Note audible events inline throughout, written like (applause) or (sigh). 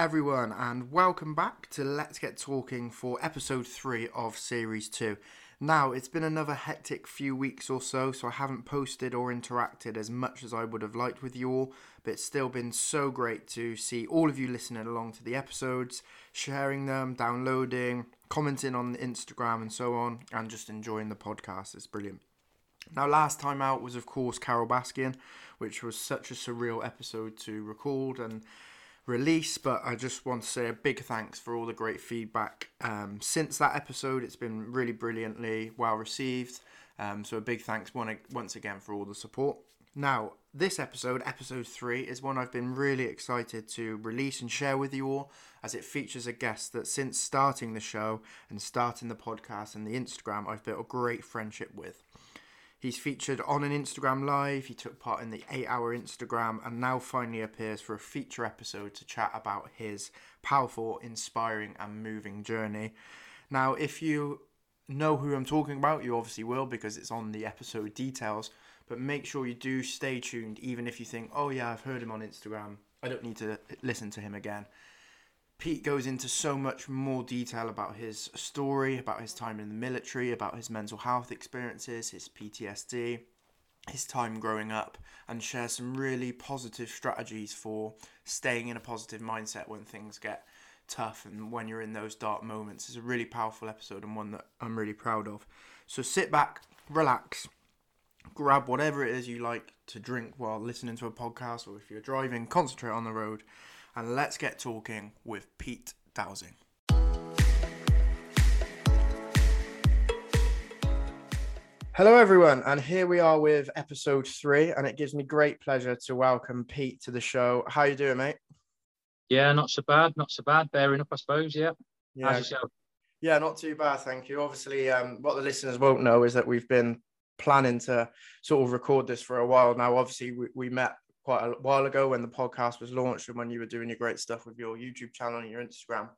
Everyone, and welcome back to Let's Get Talking for episode 3 of series 2. Now, it's been another hectic few weeks or so, so I haven't posted or interacted as much as I would have liked with you all, but it's still been so great to see all of you listening along to the episodes, sharing them, downloading, commenting on Instagram, and so on, and just enjoying the podcast. It's brilliant. Now, last time out was, of course, Carole Baskin, which was such a surreal episode to record and release, but I just want to say a big thanks for all the great feedback. Um, since that episode, it's been really brilliantly well received. Um, so a big thanks one, once again for all the support. Now, this episode, episode three, is one I've been really excited to release and share with you all, as it features a guest that since starting the show and starting the podcast and the Instagram, I've built a great friendship with. He's featured on an Instagram live, he took part in the 8 hour Instagram, and now finally appears for a feature episode to chat about his powerful, inspiring, and moving journey. Now, if you know who I'm talking about, you obviously will because it's on the episode details, but make sure you do stay tuned, even if you think, oh yeah, I've heard him on Instagram, I don't need to listen to him again. Pete goes into so much more detail about his story, about his time in the military, about his mental health experiences, his PTSD, his time growing up, and shares some really positive strategies for staying in a positive mindset when things get tough and when you're in those dark moments. It's a really powerful episode and one that I'm really proud of. So sit back, relax, grab whatever it is you like to drink while listening to a podcast, or if you're driving, concentrate on the road and let's get talking with Pete Dowsing. Hello, everyone, and here we are with episode three, and it gives me great pleasure to welcome Pete to the show. How you doing, mate? Yeah, not so bad, not so bad. Bearing up, I suppose. Yeah. Yeah. Yeah, not too bad, thank you. Obviously, um, what the listeners won't know is that we've been planning to sort of record this for a while now. Obviously, we, we met quite a while ago when the podcast was launched and when you were doing your great stuff with your YouTube channel and your Instagram.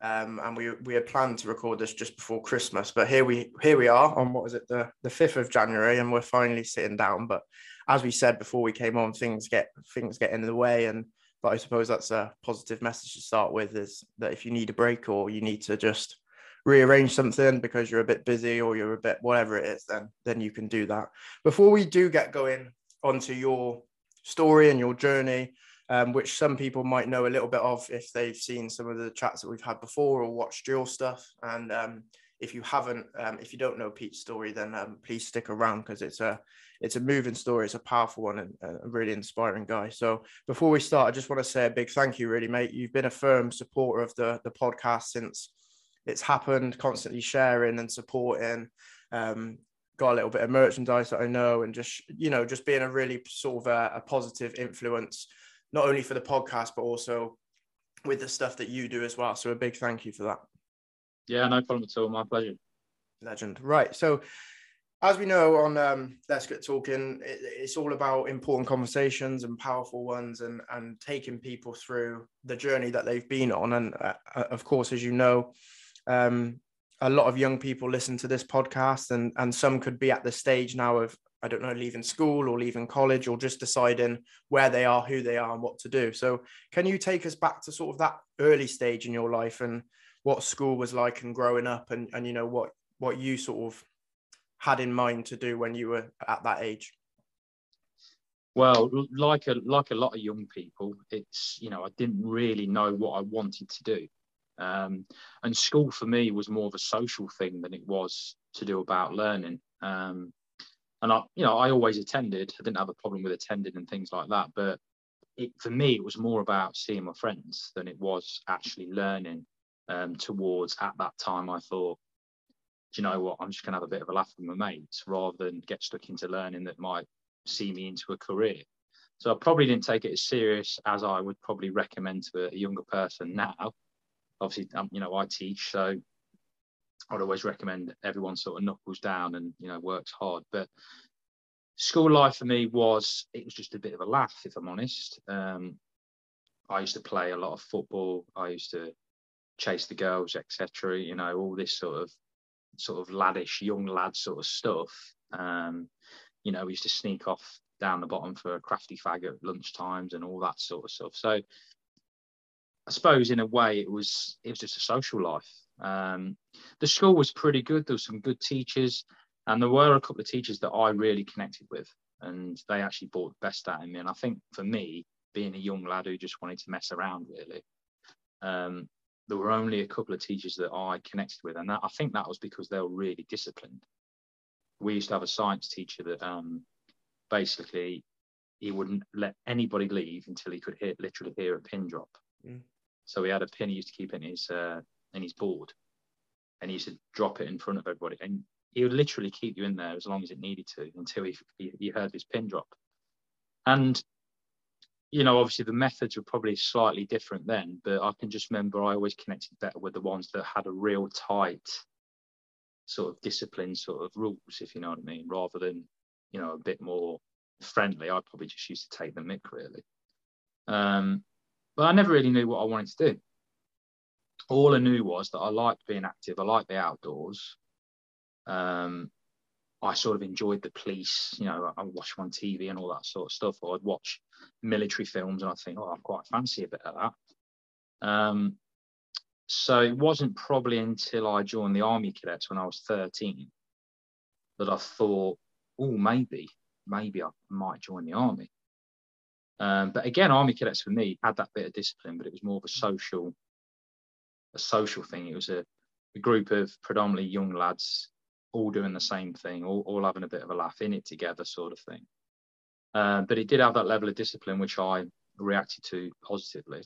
Um, and we we had planned to record this just before Christmas, but here we here we are on what is it the the fifth of January, and we're finally sitting down. But as we said before we came on, things get things get in the way, and but I suppose that's a positive message to start with is that if you need a break or you need to just rearrange something because you're a bit busy or you're a bit whatever it is, then then you can do that. Before we do get going onto your story and your journey, um, which some people might know a little bit of if they've seen some of the chats that we've had before or watched your stuff. And um, if you haven't, um, if you don't know Pete's story, then um, please stick around because it's a it's a moving story. It's a powerful one and a really inspiring guy. So before we start, I just want to say a big thank you, really, mate. You've been a firm supporter of the the podcast since it's happened, constantly sharing and supporting. Um, got a little bit of merchandise that I know, and just you know, just being a really sort of a, a positive influence, not only for the podcast but also with the stuff that you do as well. So a big thank you for that. Yeah, no problem at all. My pleasure. Legend. Right. So as we know on um, Let's Get Talking, it, it's all about important conversations and powerful ones and, and taking people through the journey that they've been on. And uh, uh of course, as you know, um, a lot of young people listen to this podcast and and some could be at the stage now of i don't know leaving school or leaving college or just deciding where they are who they are and what to do. So can you take us back to sort of that early stage in your life and what school was like and growing up and and you know what what you sort of had in mind to do when you were at that age? Well like a like a lot of young people it's you know i didn't really know what i wanted to do um, and school for me was more of a social thing than it was to do about learning. Um, and I, you know, I always attended. I didn't have a problem with attending and things like that. But it, for me, it was more about seeing my friends than it was actually learning. Um, towards at that time, I thought, do you know what? I'm just going to have a bit of a laugh with my mates rather than get stuck into learning that might see me into a career. So I probably didn't take it as serious as I would probably recommend to a younger person now obviously, um, you know, I teach, so I'd always recommend everyone sort of knuckles down and you know works hard. But school life for me was it was just a bit of a laugh, if I'm honest. Um, I used to play a lot of football. I used to chase the girls, etc. You know, all this sort of sort of laddish, young lad sort of stuff. Um, you know, we used to sneak off down the bottom for a crafty fag at lunch times and all that sort of stuff. So I suppose in a way it was it was just a social life. Um, the school was pretty good. There were some good teachers, and there were a couple of teachers that I really connected with, and they actually brought the best out of me. And I think for me, being a young lad who just wanted to mess around, really, um, there were only a couple of teachers that I connected with, and that, I think that was because they were really disciplined. We used to have a science teacher that um, basically he wouldn't let anybody leave until he could hear, literally hear a pin drop. Mm. So he had a pin he used to keep in his uh, in his board, and he used to drop it in front of everybody, and he would literally keep you in there as long as it needed to until he he, he heard his pin drop. And you know, obviously the methods were probably slightly different then, but I can just remember I always connected better with the ones that had a real tight sort of discipline sort of rules, if you know what I mean, rather than, you know, a bit more friendly. I probably just used to take the mick really. Um, but I never really knew what I wanted to do. All I knew was that I liked being active, I liked the outdoors. Um, I sort of enjoyed the police. You know, I watch them on TV and all that sort of stuff. Or I'd watch military films and I think, oh, I quite fancy a bit of that. Um, so it wasn't probably until I joined the Army Cadets when I was 13 that I thought, oh, maybe, maybe I might join the Army. Um, but again, Army Cadets for me had that bit of discipline, but it was more of a social, a social thing. It was a, a group of predominantly young lads all doing the same thing, all, all having a bit of a laugh in it together, sort of thing. Uh, but it did have that level of discipline, which I reacted to positively.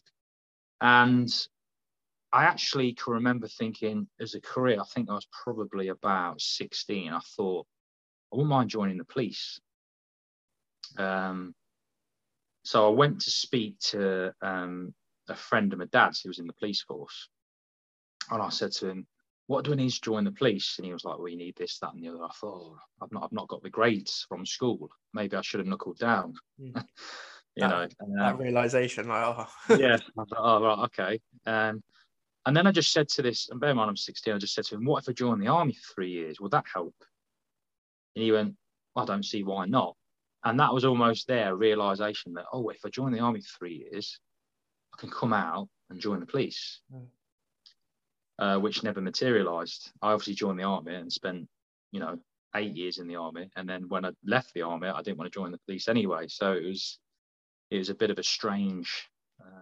And I actually can remember thinking, as a career, I think I was probably about 16. I thought, I wouldn't mind joining the police. Um, so I went to speak to um, a friend of my dad's who was in the police force. And I said to him, what do I need to join the police? And he was like, well, you need this, that, and the other. I thought, oh, I've not, I've not got the grades from school. Maybe I should have knuckled down. Mm. (laughs) you that, know, that realization, like, oh, (laughs) yeah. I thought, oh, right, okay. Um, and then I just said to this, and bear in mind I'm 16, I just said to him, what if I join the army for three years? Would that help? And he went, I don't see why not. And that was almost their realization that, oh, if I join the army for three years, I can come out and join the police. Mm uh, which never materialized. I obviously joined the army and spent, you know, eight years in the army. And then when I left the army, I didn't want to join the police anyway. So it was, it was a bit of a strange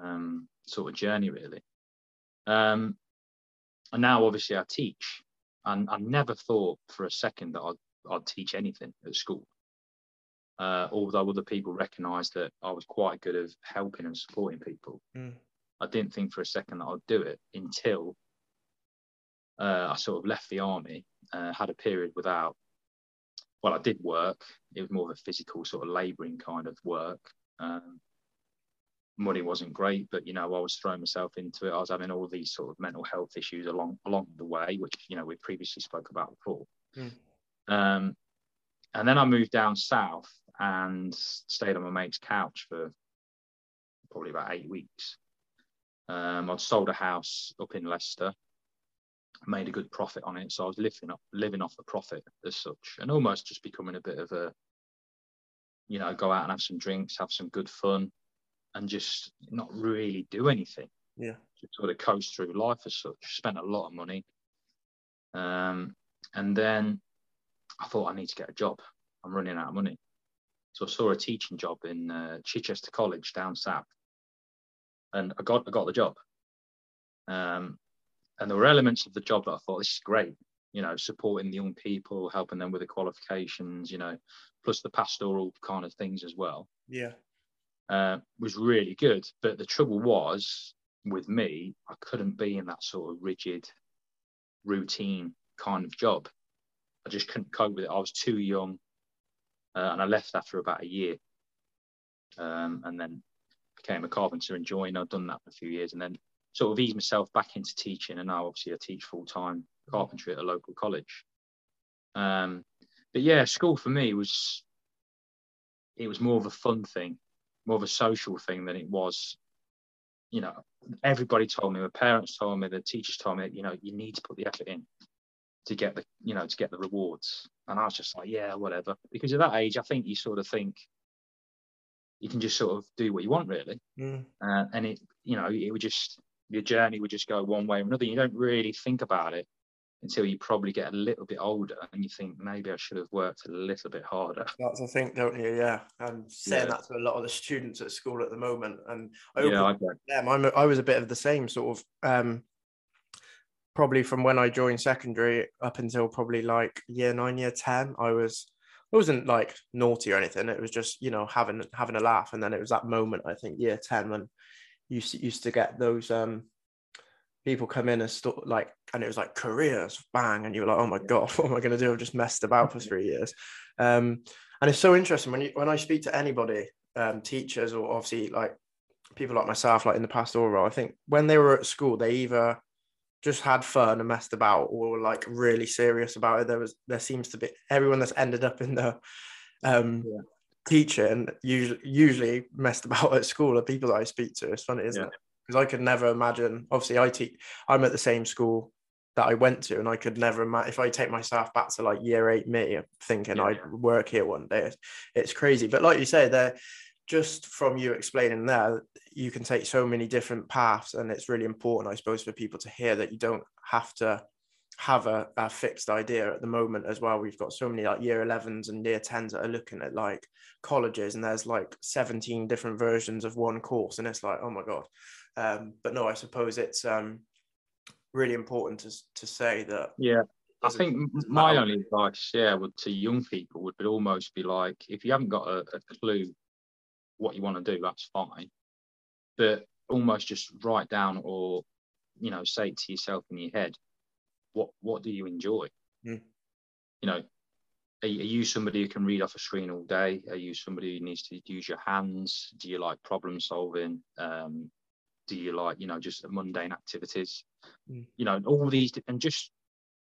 um, sort of journey, really. Um, and now, obviously, I teach, and I never thought for a second that I'd, I'd teach anything at school. Uh, although other people recognised that I was quite good at helping and supporting people, mm. I didn't think for a second that I'd do it until uh, I sort of left the army, uh, had a period without. Well, I did work. It was more of a physical sort of labouring kind of work. Um, money wasn't great, but you know I was throwing myself into it. I was having all these sort of mental health issues along along the way, which you know we previously spoke about before. Mm. Um, and then I moved down south and stayed on my mate's couch for probably about eight weeks. Um, I'd sold a house up in Leicester made a good profit on it. So I was living off living off the profit as such, and almost just becoming a bit of a, you know, go out and have some drinks, have some good fun, and just not really do anything. Yeah. Just sort of coast through life as such. Spent a lot of money. Um, and then I thought I need to get a job. I'm running out of money. So I saw a teaching job in uh, Chichester College down south, and I got I got the job. Um, and there were elements of the job that I thought this is great. You know, supporting the young people, helping them with the qualifications. You know, plus the pastoral kind of things as well. Yeah, uh, was really good. But the trouble was with me, I couldn't be in that sort of rigid, routine kind of job. I just couldn't cope with it. I was too young, uh, and I left after about a year, um, and then became a carpenter and joined. I'd done that for a few years, and then sort of eased myself back into teaching. And now, obviously, I teach full time carpentry at a local college. Um, but yeah, school for me was it was more of a fun thing, more of a social thing than it was. You know, everybody told me, my parents told me, the teachers told me, you know, you need to put the effort in to get the, you know, to get the rewards. And I was just like, yeah, whatever. Because at that age, I think you sort of think you can just sort of do what you want, really. Mm. Uh, and it, you know, it would just your journey would just go one way or another. You don't really think about it until you probably get a little bit older and you think maybe I should have worked a little bit harder. (laughs) That's I think, don't you? Yeah, I'm saying yeah. that to a lot of the students at school at the moment, and I yeah, I them. I'm I was a bit of the same sort of. Um, probably from when I joined secondary up until probably like year nine, year ten, I was I wasn't like naughty or anything. It was just you know having having a laugh, and then it was that moment I think year ten when you used to get those um people come in and st- like and it was like careers bang and you were like oh my god (laughs) what am i going to do? I've just messed about for three (laughs) years. Um, and it's so interesting when you when i speak to anybody um, teachers or obviously like people like myself like in the pastoral role i think when they were at school they either just had fun and messed about or were like really serious about it there was there seems to be everyone that's ended up in the um yeah. teaching usually usually messed about at school are people that i speak to it's funny isn't yeah. it because I could never imagine. Obviously, I teach. I'm at the same school that I went to, and I could never imagine if I take myself back to like year eight me, thinking yeah. I'd work here one day. It's, it's crazy, but like you say, there just from you explaining there, you can take so many different paths, and it's really important, I suppose, for people to hear that you don't have to have a, a, fixed idea at the moment as well. We've got so many like year 11s and year 10s that are looking at like colleges, and there's like 17 different versions of one course, and it's like, oh my god. Um, but no, I suppose it's um, really important to to say that. Yeah, I think my only advice, yeah, would to young people would, almost be like, if you haven't got a, a clue what you want to do, that's fine. But almost just write down or, you know, say to yourself in your head, what what do you enjoy? Mm. You know, are, you somebody who can read off a screen all day? Are you somebody who needs to use your hands? Do you like problem solving? Um, do you like you know just mundane activities mm. you know all these and just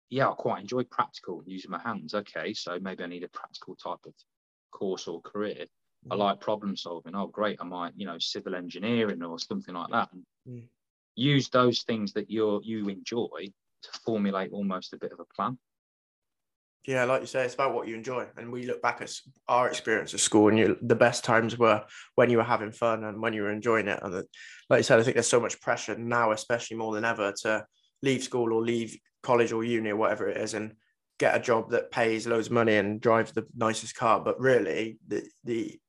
yeah i quite enjoy practical using my hands okay so maybe i need a practical type of course or career. I like problem solving oh great i might you know civil engineering or something like that mm. use those things that you're you enjoy to formulate almost a bit of a plan yeah, like you say, it's about what you enjoy. And we look back at our experience at school, and you, the best times were when you were having fun and when you were enjoying it. And the, like you said, I think there's so much pressure now, especially more than ever, to leave school or leave college or uni or whatever it is, and get a job that pays loads of money and drives the nicest car. But really, the the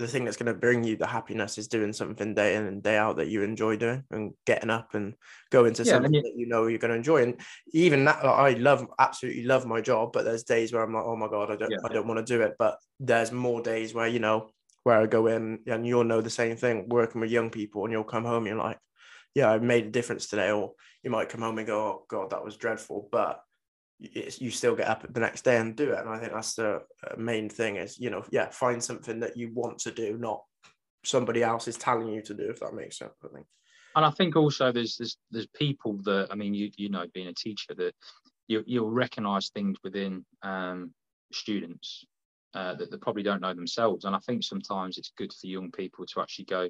the thing that's going to bring you the happiness is doing something day in and day out that you enjoy doing and getting up and going to yeah, something you, that you know you're going to enjoy. And even that like, i love absolutely love my job but there's days where i'm like oh my god i don't yeah. i don't want to do it. But there's more days where you know where i go in and you'll know the same thing working with young people and you'll come home and you're like yeah i made a difference today or you might come home and go oh god that was dreadful. But you still get up the next day and do it. And I think that's the uh, main thing is, you know, yeah, find something that you want to do, not somebody else is telling you to do, if that makes sense. I think. And I think also there's there's there's people that I mean, you you know, being a teacher, that you you'll recognise things within um, students uh, that they probably don't know themselves. And I think sometimes it's good for young people to actually go,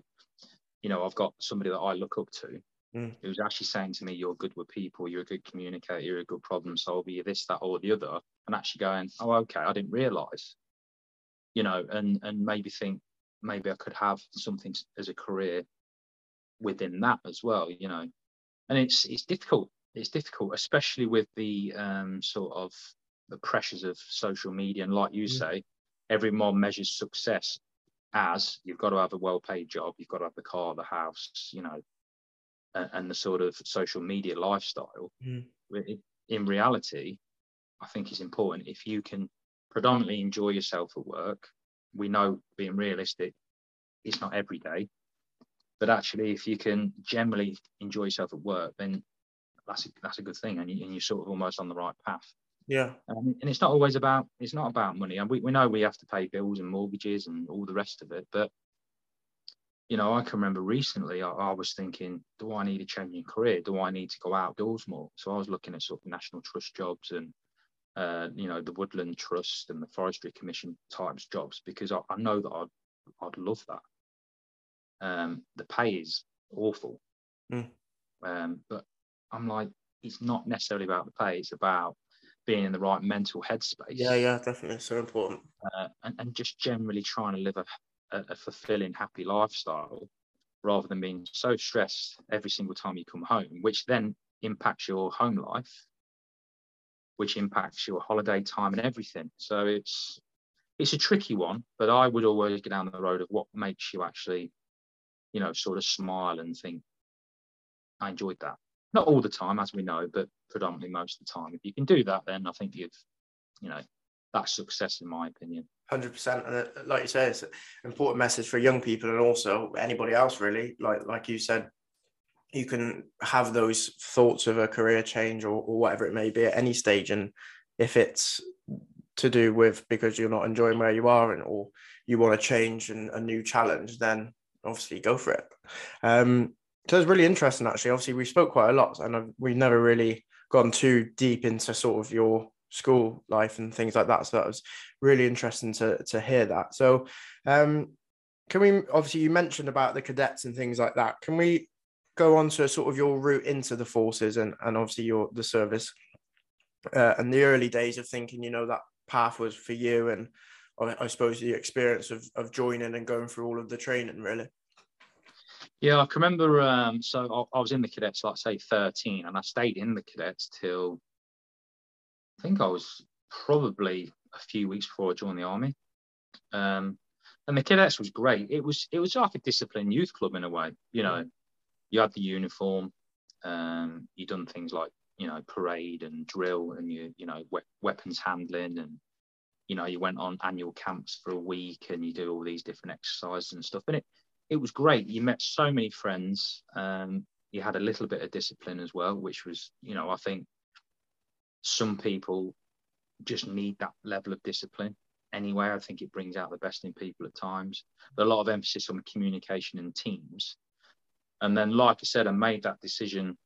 you know, I've got somebody that I look up to Mm. It was actually saying to me, "You're good with people. You're a good communicator. You're a good problem solver. You're this, that, or the other." And actually going, "Oh, okay. I didn't realize, You know, and and maybe think maybe I could have something as a career within that as well. You know, and it's it's difficult. It's difficult, especially with the um, sort of the pressures of social media. And like you mm. say, everyone measures success as you've got to have a well-paid job, you've got to have the car, the house, you know, and, the sort of social media lifestyle, mm. in reality, I think it's important if you can predominantly enjoy yourself at work. We know, being realistic, it's not every day, but actually, if you can generally enjoy yourself at work, then that's a, that's a good thing, and, you, and you're sort of almost on the right path. Yeah, um, and it's not always about it's not about money, and we, we know we have to pay bills and mortgages and all the rest of it, but you know, I can remember recently I, I, was thinking, do I need a change in career? Do I need to go outdoors more? So I was looking at sort of national trust jobs and, uh, you know, the Woodland Trust and the Forestry Commission types jobs because I, I know that I'd, I'd love that. Um, the pay is awful. Mm. Um, but I'm like, it's not necessarily about the pay, it's about being in the right mental headspace. Yeah, yeah, definitely. So important. Uh, and, and just generally trying to live a a, a fulfilling, happy lifestyle rather than being so stressed every single time you come home, which then impacts your home life, which impacts your holiday time and everything. So it's it's a tricky one, but I would always go down the road of what makes you actually, you know, sort of smile and think, I enjoyed that. Not all the time, as we know, but predominantly most of the time. If you can do that, then I think you've, you know, that's success in my opinion. Hundred percent, and uh, like you say, it's an important message for young people and also anybody else, really. Like like you said, you can have those thoughts of a career change or, or whatever it may be at any stage, and if it's to do with because you're not enjoying where you are and or you want to change and a new challenge, then obviously go for it. Um, so it's really interesting, actually. Obviously, we spoke quite a lot, and we've never really gone too deep into sort of your school life and things like that. So that was really interesting to to hear that. So, um, can we obviously you mentioned about the cadets and things like that? Can we go on to sort of your route into the forces and and obviously your the service uh, and the early days of thinking, you know, that path was for you and I suppose the experience of of joining and going through all of the training really. Yeah, I can remember. Um, so I, I was in the cadets, like say, thirteen, and I stayed in the cadets till I think I was probably a few weeks before I joined the army. Um, and the cadets was great. It was it was like a disciplined youth club in a way. You know, you had the uniform. Um, you done things like you know parade and drill, and you you know we- weapons handling, and you know you went on annual camps for a week, and you do all these different exercises and stuff. And it it was great. You met so many friends. Um, you had a little bit of discipline as well, which was you know I think some people just need that level of discipline anyway. I think it brings out the best in people at times. But a lot of emphasis on communication and teams. And then, like I said, I made that decision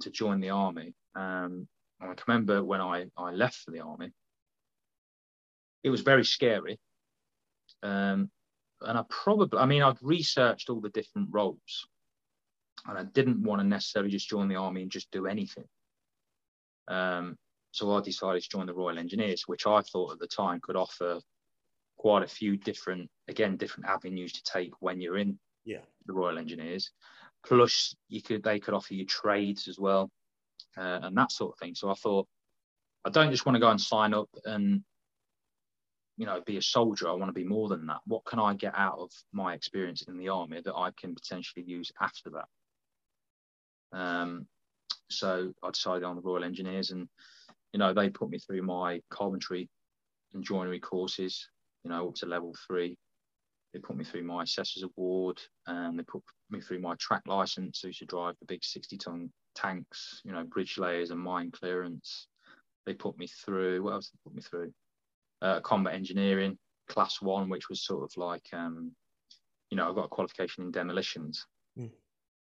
to join the army. Um, I can remember when I, I left for the army, it was very scary. Um, and I probably, I mean, I'd researched all the different roles and I didn't want to necessarily just join the army and just do anything. Um, so I decided to join the Royal Engineers, which I thought at the time could offer quite a few different, again, different avenues to take when you're in yeah. the Royal Engineers. Plus, you could they could offer you trades as well, uh, and that sort of thing. So I thought, I don't just want to go and sign up and you know be a soldier. I want to be more than that. What can I get out of my experience in the army that I can potentially use after that? Um, so I decided on the Royal Engineers, and you know they put me through my carpentry and joinery courses, you know, up to level three. They put me through my assessor's award, and they put me through my track license, so you should drive the big 60 ton tanks, you know, bridge layers and mine clearance. They put me through what else? They put me through uh, combat engineering class one, which was sort of like, um, you know, I've got a qualification in demolitions. Mm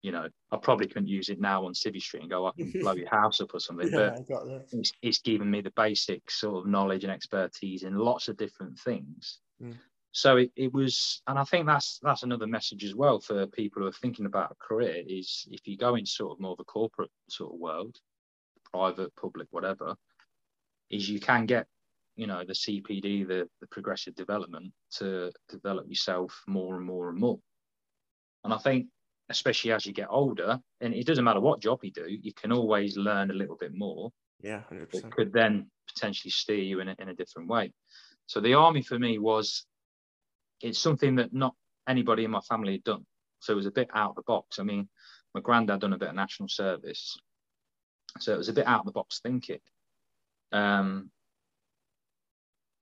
you know, I probably couldn't use it now on Civvy Street and go up and blow (laughs) your house up or something. Yeah, but it's, it's given me the basic sort of knowledge and expertise in lots of different things. Mm. So it, it was, and I think that's that's another message as well for people who are thinking about a career is if you go into sort of more of a corporate sort of world, private, public, whatever, is you can get, you know, the CPD, the, the progressive development to develop yourself more and more and more. And I think especially as you get older, and it doesn't matter what job you do, you can always learn a little bit more. Yeah, 100%. It could then potentially steer you in a, in a different way. So the army for me was, it's something that not anybody in my family had done. So it was a bit out of the box. I mean, my granddad done a bit of national service, so it was a bit out of the box thinking. Um,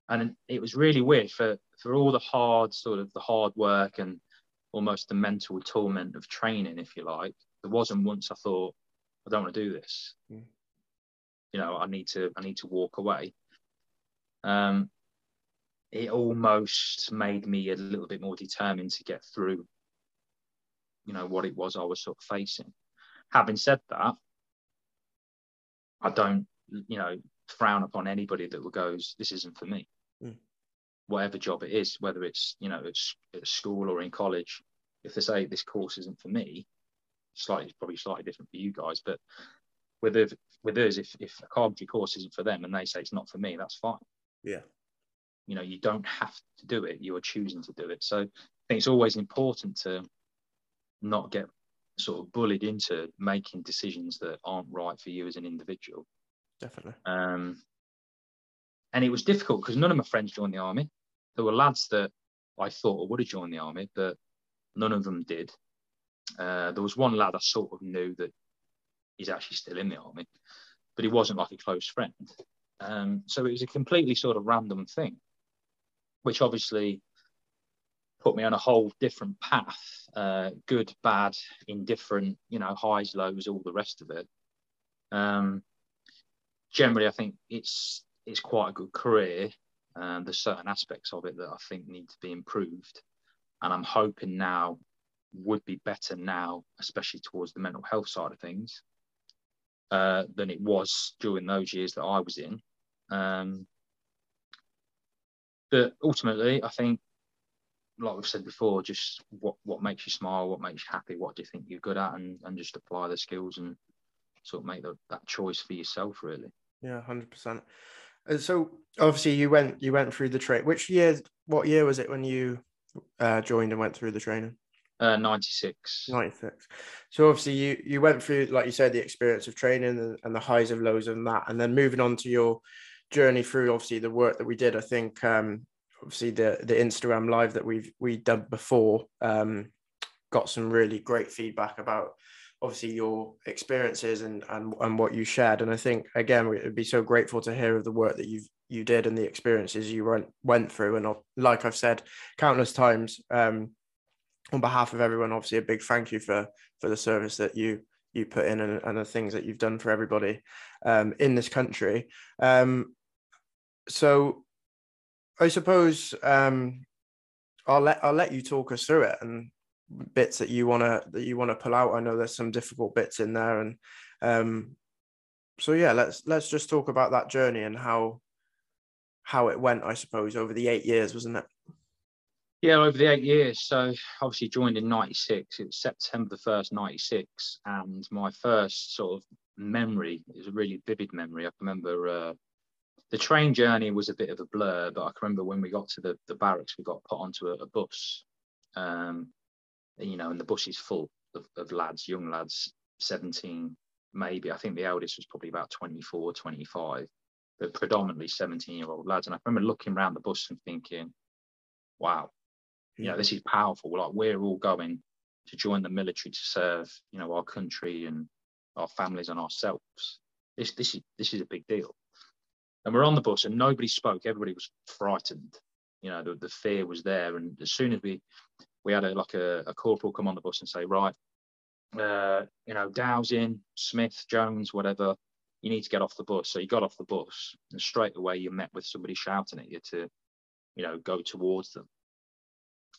and it was really weird for for all the hard sort of the hard work and almost the mental torment of training, if you like. There wasn't once I thought, I don't want to do this. Mm. You know, I need to, I need to walk away. Um, it almost made me a little bit more determined to get through, you know, what it was I was sort of facing. Having said that, I don't, you know, frown upon anybody that goes, this isn't for me. Mm whatever job it is, whether it's you know it's at school or in college, if they say this course isn't for me, slightly probably slightly different for you guys, but with us, with us, if if a carpentry course isn't for them and they say it's not for me, that's fine. Yeah. You know, you don't have to do it. You are choosing to do it. So I think it's always important to not get sort of bullied into making decisions that aren't right for you as an individual. Definitely. Um, and it was difficult because none of my friends joined the army. There were lads that I thought would have joined the army, but none of them did. Uh, there was one lad I sort of knew that he's actually still in the army, but he wasn't like a close friend. Um, so it was a completely sort of random thing, which obviously put me on a whole different path uh, good, bad, indifferent, you know, highs, lows, all the rest of it. Um, generally, I think it's it's quite a good career. Um, there's certain aspects of it that I think need to be improved, and I'm hoping now would be better now, especially towards the mental health side of things, uh, than it was during those years that I was in. Um, but ultimately, I think, like we've said before, just what, what makes you smile, what makes you happy, what do you think you're good at, and, and just apply the skills and sort of make the, that choice for yourself, really. Yeah, hundred percent. And so, obviously, you went you went through the train. Which year? What year was it when you uh, joined and went through the training? Uh, 96. 96. So obviously you you went through, like you said, the experience of training and, and the highs and lows and that, and then moving on to your journey through obviously the work that we did. I think um, obviously the the Instagram live that we've we done before um, got some really great feedback about obviously your experiences and, and and what you shared. And I think again we'd be so grateful to hear of the work that you've you did and the experiences you went went through. And like I've said countless times, um, on behalf of everyone, obviously a big thank you for for the service that you you put in and, and the things that you've done for everybody um, in this country. Um, so I suppose um, I'll let I'll let you talk us through it and bits that you wanna that you wanna pull out. I know there's some difficult bits in there, and um, so yeah, let's let's just talk about that journey and how how it went. I suppose over the eight years, wasn't it? Yeah, over the eight years. So obviously joined in '96. It was September the first, '96, and my first sort of memory is a really vivid memory. I remember uh, the train journey was a bit of a blur, but I can remember when we got to the, the barracks, we got put onto a, a bus. Um, you know, and the bus is full of, of lads, young lads, 17, maybe. I think the eldest was probably about 24, 25, but predominantly 17 year old lads. And I remember looking around the bus and thinking, wow, you know, this is powerful. Like we're all going to join the military to serve, you know, our country and our families and ourselves. This this is this is a big deal. And we're on the bus and nobody spoke. Everybody was frightened. You know, the, the fear was there. And as soon as we we had a like a, a corporal come on the bus and say, right, uh, you know, Dowsing, Smith, Jones, whatever, you need to get off the bus. So you got off the bus and straight away you met with somebody shouting at you to, you know, go towards them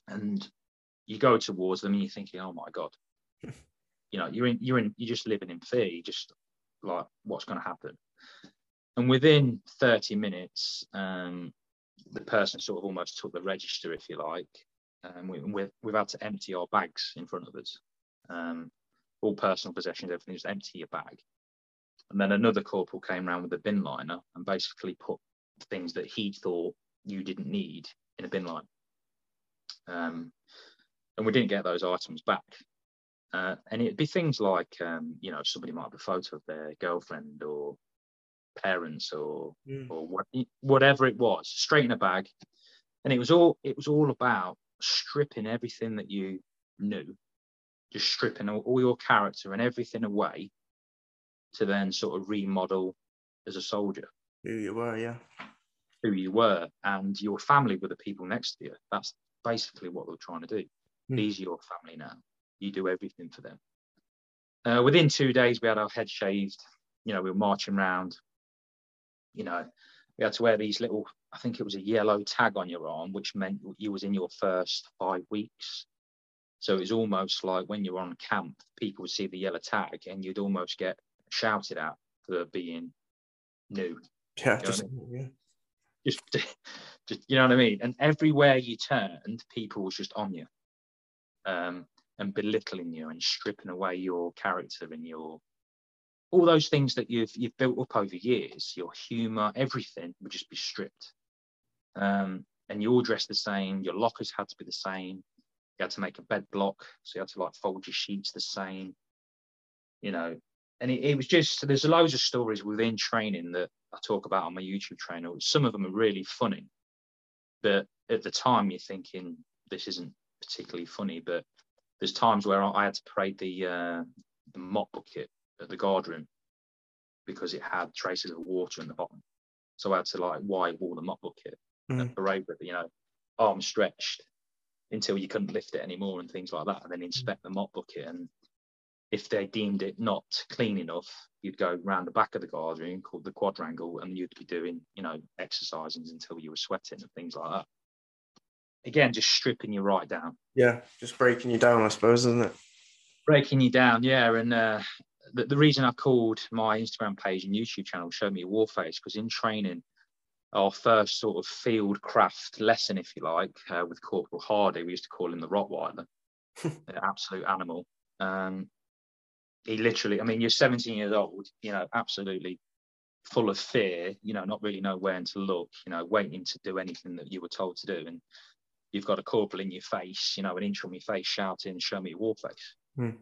and you go towards them and you're thinking, oh my god, (laughs) you know, you're in, you're in, you're just living in fear. You just like, what's going to happen? And within 30 minutes, um, the person sort of almost took the register, if you like. Um, we, we've, we've had to empty our bags in front of us. Um, all personal possessions, everything, just empty your bag. And then another corporal came around with a bin liner and basically put things that he thought you didn't need in a bin line. Um, and we didn't get those items back. Uh, and it'd be things like, um, you know, somebody might have a photo of their girlfriend or parents or mm. or what, whatever it was, straight in a bag. And it was all it was all about stripping everything that you knew, just stripping all, all your character and everything away to then sort of remodel as a soldier. Who you were, yeah. Who you were, and your family were the people next to you. That's basically what they're trying to do. Mm. These are your family now. You do everything for them. Uh, within two days, we had our head shaved. You know, we were marching around. You know, we had to wear these little, I think it was a yellow tag on your arm, which meant you was in your first five weeks. So it was almost like when you were on camp, people would see the yellow tag and you'd almost get shouted at for being new. Yeah, you know just, I mean? yeah just, (laughs) just you know what I mean. And everywhere you turned, people was just on you, um, and belittling you and stripping away your character and your all those things that you've you've built up over years. Your humour, everything would just be stripped. Um, and you all dressed the same. Your lockers had to be the same. you had to make a bed block, so you had to like fold your sheets the same, you know. And it, it was just there's loads of stories within training that I talk about on my YouTube channel. Some of them are really funny, but at the time you're thinking this isn't particularly funny. But there's times where I had to parade the uh, the mop bucket at the guard room because it had traces of water in the bottom. So I had to like wipe all the mop bucket mm. you know arms stretched until you couldn't lift it anymore and things like that, and then inspect the mop bucket. And if they deemed it not clean enough, you'd go round the back of the guard room called the quadrangle, and you'd be doing you know exercises until you were sweating and things like that. Again, just stripping you right down. Yeah, just breaking you down, I suppose, isn't it? Breaking you down, yeah. And uh, the, the reason I called my Instagram page and YouTube channel Show Me War Face because in training our first sort of field craft lesson, if you like, uh, with Corporal Hardy. We used to call him the Rottweiler, (laughs) the absolute animal. Um, he literally, I mean, you're 17 years old, you know, absolutely full of fear, you know, not really know where to look, you know, waiting to do anything that you were told to do. And you've got a corporal in your face, you know, an inch from your face shouting, show me your war face. Mm.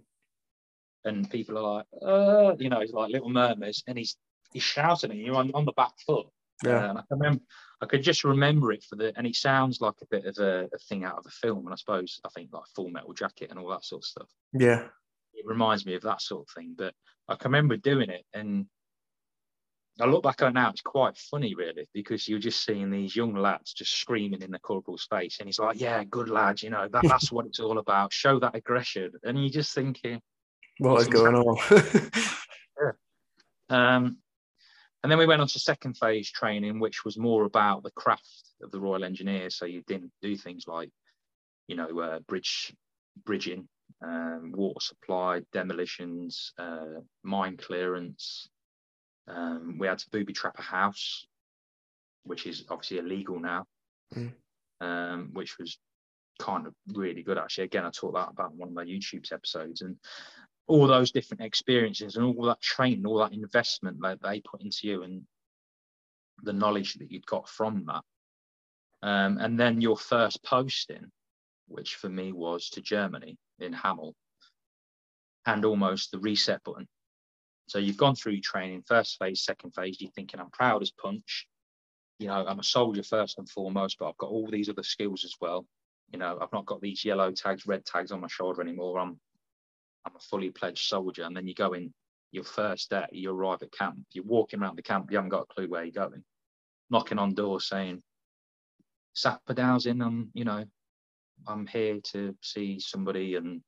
And people are like, uh, you know, he's like little murmurs and he's he's shouting at you on, on the back foot yeah. And I can remember, I could just remember it for the, and it sounds like a bit of a, a, thing out of a film. And I suppose I think like Full Metal Jacket and all that sort of stuff. Yeah. It reminds me of that sort of thing. But I can remember doing it, and I look back on it now, it's quite funny, really, because you're just seeing these young lads just screaming in the corporal's face, and he's like, "Yeah, good lad, you know that, (laughs) that's what it's all about. Show that aggression." And you're just thinking, "What is going on?" (laughs) yeah. Um, and then we went on to second phase training, which was more about the craft of the Royal Engineers. So you didn't do things like, you know, uh, bridge bridging, um, water supply, demolitions, uh, mine clearance. Um, we had to booby trap a house, which is obviously illegal now, mm. um, which was kind of really good actually. Again, I talked that about one of my YouTube's episodes, and all those different experiences and all that training, all that investment that they put into you and the knowledge that you'd got from that. Um, and then your first posting, which for me was to Germany in Hameln, and almost the reset button. So you've gone through training, first phase, second phase, you're thinking, I'm proud as punch. You know, I'm a soldier first and foremost, but I've got all these other skills as well. You know, I've not got these yellow tags, red tags on my shoulder anymore. I'm I'm a fully pledged soldier. And then you go in your first day, you arrive at camp, you're walking around the camp, you haven't got a clue where you're going, knocking on doors saying, Sapper Dowsing, I'm, you know, I'm here to see somebody and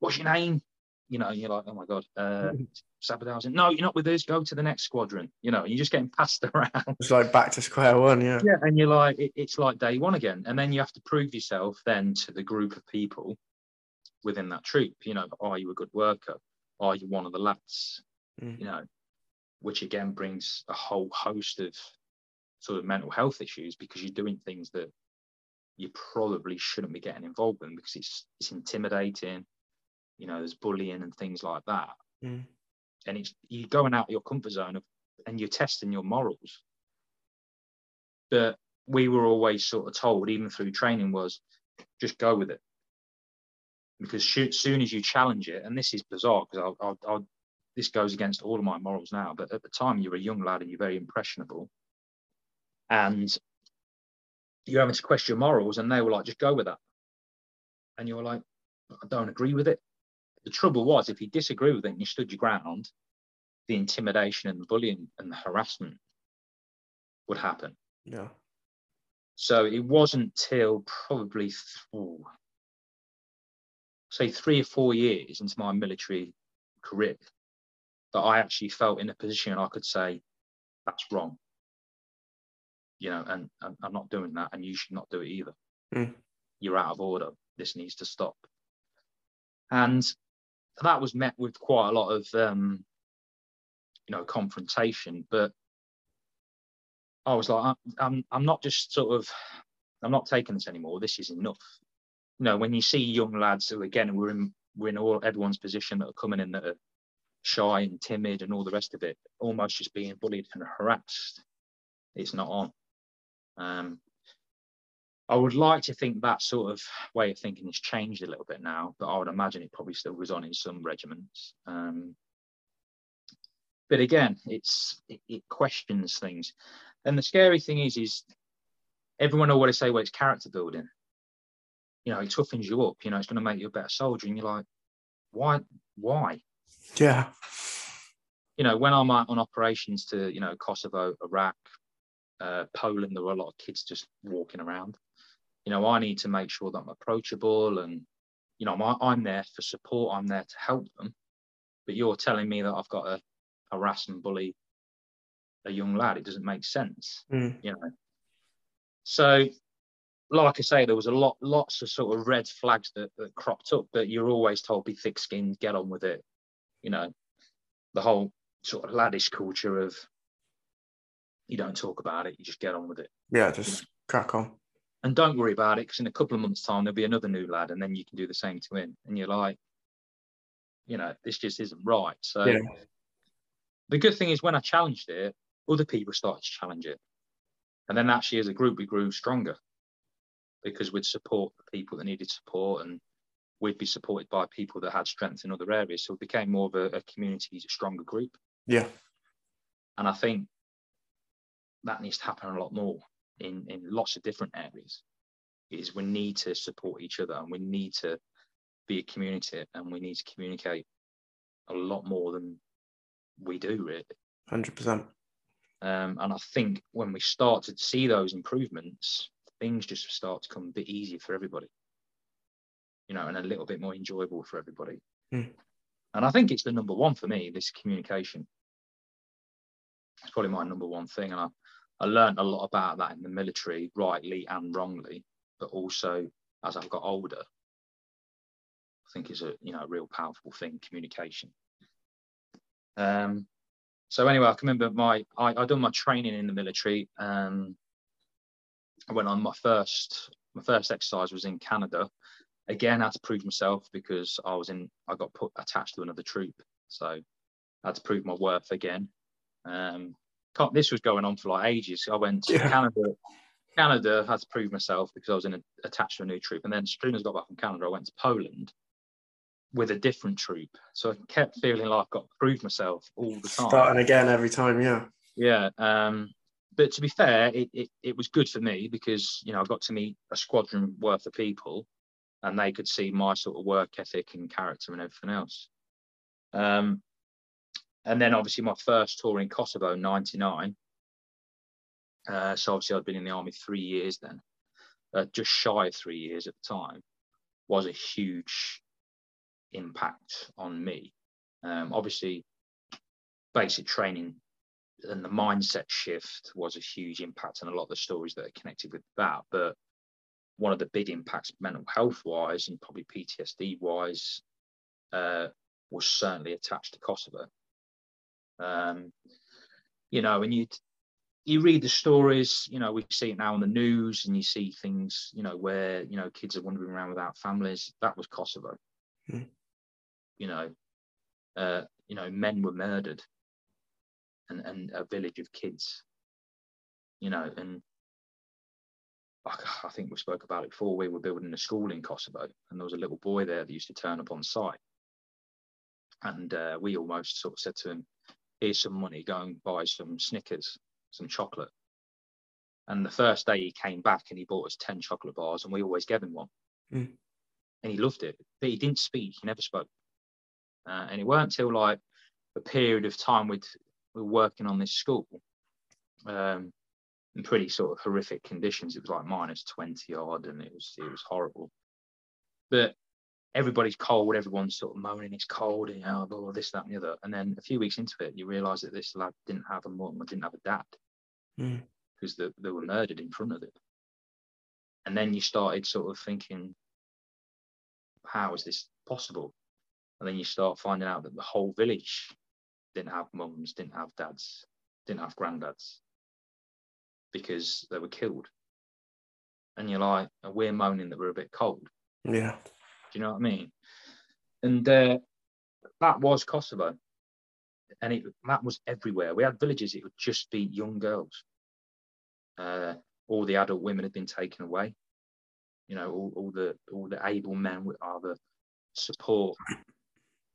what's your name? You know, you're like, oh my God, uh, (laughs) Sapper Dowsing. No, you're not with us. Go to the next squadron. You know, you're just getting passed (laughs) around. It's like back to square one, yeah. Yeah, and you're like, it, it's like day one again. And then you have to prove yourself then to the group of people within that troop. You know, are you a good worker? Are you one of the lads? Mm. You know, which again brings a whole host of sort of mental health issues because you're doing things that you probably shouldn't be getting involved in because it's it's intimidating. You know, there's bullying and things like that. Mm. And it's you're going out of your comfort zone of, and you're testing your morals. But we were always sort of told, even through training, was just go with it because as soon as you challenge it, and this is bizarre because I'll, I'll, I'll, this goes against all of my morals now, but at the time you're a young lad and you're very impressionable, and you're having to question your morals, and they were like, just go with that, and you were like, I don't agree with it. The trouble was, if you disagree with it and you stood your ground, the intimidation and the bullying and the harassment would happen. Yeah. So it wasn't till probably oh, say three or four years into my military career that I actually felt in a position I could say, that's wrong. You know, and, and I'm not doing that, and you should not do it either. Mm. You're out of order. This needs to stop. And that was met with quite a lot of, um, you know, confrontation. But I was like, I'm, I'm not just sort of, I'm not taking this anymore. This is enough you know, when you see young lads who again we're in we're in all everyone's position that are coming in that are shy and timid and all the rest of it, almost just being bullied and harassed, it's not on. Um, I would like to think that sort of way of thinking has changed a little bit now, but I would imagine it probably still goes on in some regiments. Um, but again, it's it, it, questions things, and the scary thing is, is everyone always say, well, it's character building. You know, it toughens you up. You know, it's going to make you a better soldier, and you're like, why? Why? Yeah. You know, when I'm on operations to you know Kosovo, Iraq, uh, Poland, there were a lot of kids just walking around you know, I need to make sure that I'm approachable and, you know, I'm, I'm there for support. I'm there to help them. But you're telling me that I've got to harass and bully a young lad. It doesn't make sense, mm. you know. So, like I say, there was a lot, lots of sort of red flags that, that cropped up. But you're always told be thick-skinned, get on with it. You know, the whole sort of laddish culture of you don't talk about it, you just get on with it. Yeah, just crack on and don't worry about it because in a couple of months' time there'll be another new lad, and then you can do the same to him. And you're like, you know, this just isn't right. So yeah. the good thing is when I challenged it, other people started to challenge it, and then actually as a group we grew stronger because we'd support the people that needed support, and we'd be supported by people that had strength in other areas. So it became more of a, a community, a stronger group. Yeah. And I think that needs to happen a lot more in, in lots of different areas is we need to support each other and we need to be a community and we need to communicate a lot more than we do really 100% um, and i think when we start to see those improvements things just start to come a bit easier for everybody you know and a little bit more enjoyable for everybody mm. and i think it's the number one for me this communication it's probably my number one thing and i I learned a lot about that in the military, rightly and wrongly, but also as I've got older, I think is a you know a real powerful thing, communication. Um, so anyway, I can remember my I, I done my training in the military. Um, I went on my first my first exercise was in Canada. Again, I had to prove myself because I was in I got put attached to another troop, so I had to prove my worth again. Um, this was going on for like ages. I went to yeah. Canada. Canada had to prove myself because I was in a, attached to a new troop. And then as soon as I got back from Canada, I went to Poland with a different troop. So I kept feeling like I've got to prove myself all the time. Starting again every time, yeah. Yeah. Um, but to be fair, it, it, it was good for me because, you know, I got to meet a squadron worth of people and they could see my sort of work ethic and character and everything else. Um, and then obviously my first tour in Kosovo, 99. Uh, so obviously I'd been in the army three years then, uh, just shy of three years at the time, was a huge impact on me. Um, obviously, basic training and the mindset shift was a huge impact and a lot of the stories that are connected with that. But one of the big impacts, mental health wise and probably PTSD wise, uh, was certainly attached to Kosovo. Um, you know, and you you read the stories, you know, we see it now on the news, and you see things, you know, where you know kids are wandering around without families. That was Kosovo. Mm. You know, uh, you know, men were murdered, and and a village of kids. You know, and I think we spoke about it before. We were building a school in Kosovo, and there was a little boy there that used to turn up on site, and uh, we almost sort of said to him, here's some money, go and buy some Snickers, some chocolate. And the first day he came back and he bought us 10 chocolate bars and we always gave him one. Mm. And he loved it, but he didn't speak, he never spoke. Uh, and it weren't until like a period of time with were working on this school um, in pretty sort of horrific conditions. It was like minus 20 odd and it was it was horrible. But everybody's cold, everyone's sort of moaning it's cold and you know, blah, blah, this, that, and the other. And then a few weeks into it, you realise that this lad didn't have a mum or didn't have a dad because mm. they, they were murdered in front of it. And then you started sort of thinking, how is this possible? And then you start finding out that the whole village didn't have mums, didn't have dads, didn't have granddads because they were killed. And you're like, we're moaning that we're a bit cold. Yeah. Do you know what I mean? And uh, that was Kosovo, and it that was everywhere. We had villages; it would just be young girls. Uh, all the adult women had been taken away. You know, all, all the all the able men would either support,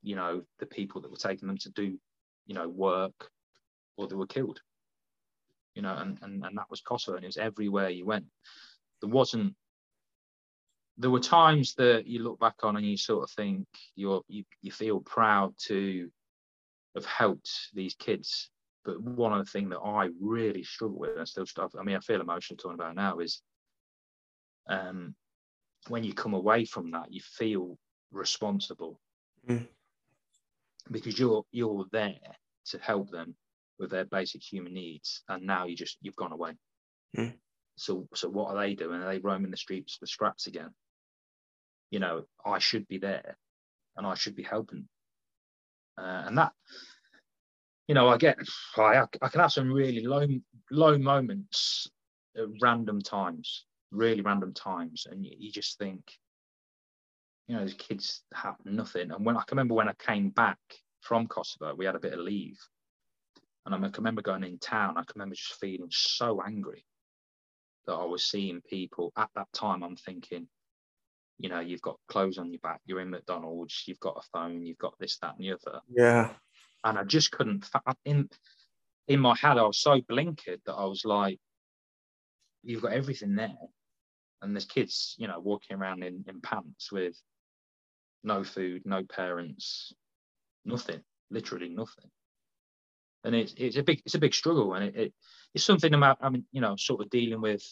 you know, the people that were taking them to do, you know, work, or they were killed. You know, and and, and that was Kosovo, and it was everywhere you went. There wasn't there were times that you look back on and you sort of think you're you, you feel proud to have helped these kids but one of the things that I really struggle with and still stuff I mean I feel emotional talking about now is um when you come away from that you feel responsible mm. Because you're you're there to help them with their basic human needs and now you just you've gone away mm. so so what are they doing are they roaming the streets for scraps again you know, I should be there and I should be helping. Uh, and that, you know, I get, I, I can have some really low, low moments at random times, really random times. And you, you just think, you know, these kids have nothing. And when I can remember when I came back from Kosovo, we had a bit of leave. And I can remember going in town, I can remember just feeling so angry that I was seeing people at that time. I'm thinking, you know, you've got clothes on your back, you're in McDonald's, you've got a phone, you've got this, that, and the other. Yeah. And I just couldn't in in my head, I was so blinkered that I was like, you've got everything there. And there's kids, you know, walking around in, in pants with no food, no parents, nothing, literally nothing. And it's it's a big it's a big struggle and it, it it's something about I mean, you know, sort of dealing with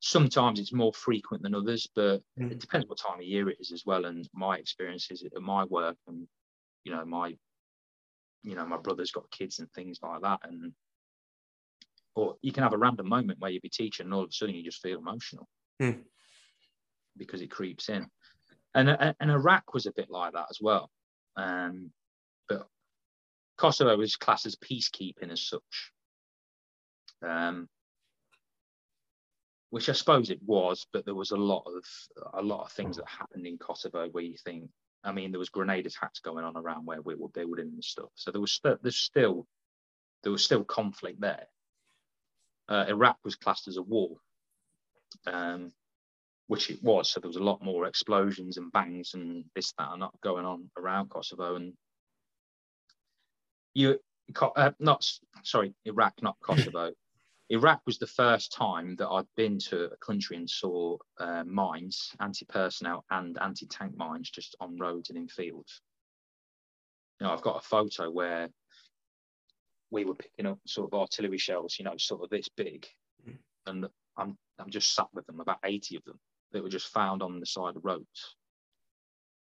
sometimes it's more frequent than others, but mm. it depends what time of year it is as well. And my experiences at my work and you know my you know my brother's got kids and things like that, and or you can have a random moment where you be teaching and all of a sudden you just feel emotional mm. because it creeps in. And, and Iraq was a bit like that as well. Um, but Kosovo was classed as peacekeeping as such. Um, which I suppose it was, but there was a lot of a lot of things that happened in Kosovo where you think, I mean, there was grenade attacks going on around where we were building and stuff. So there was st- there's still there was still conflict there. Uh, Iraq was classed as a war, um, which it was. So there was a lot more explosions and bangs and this that and that going on around Kosovo. And you, uh, not sorry, Iraq, not (laughs) Kosovo. Iraq was the first time that I'd been to a country and saw uh, mines, anti-personnel and anti-tank mines, just on roads and in fields. You know, I've got a photo where we were picking up sort of artillery shells, you know, sort of this big, mm. and I'm I'm just sat with them, about 80 of them that were just found on the side of roads.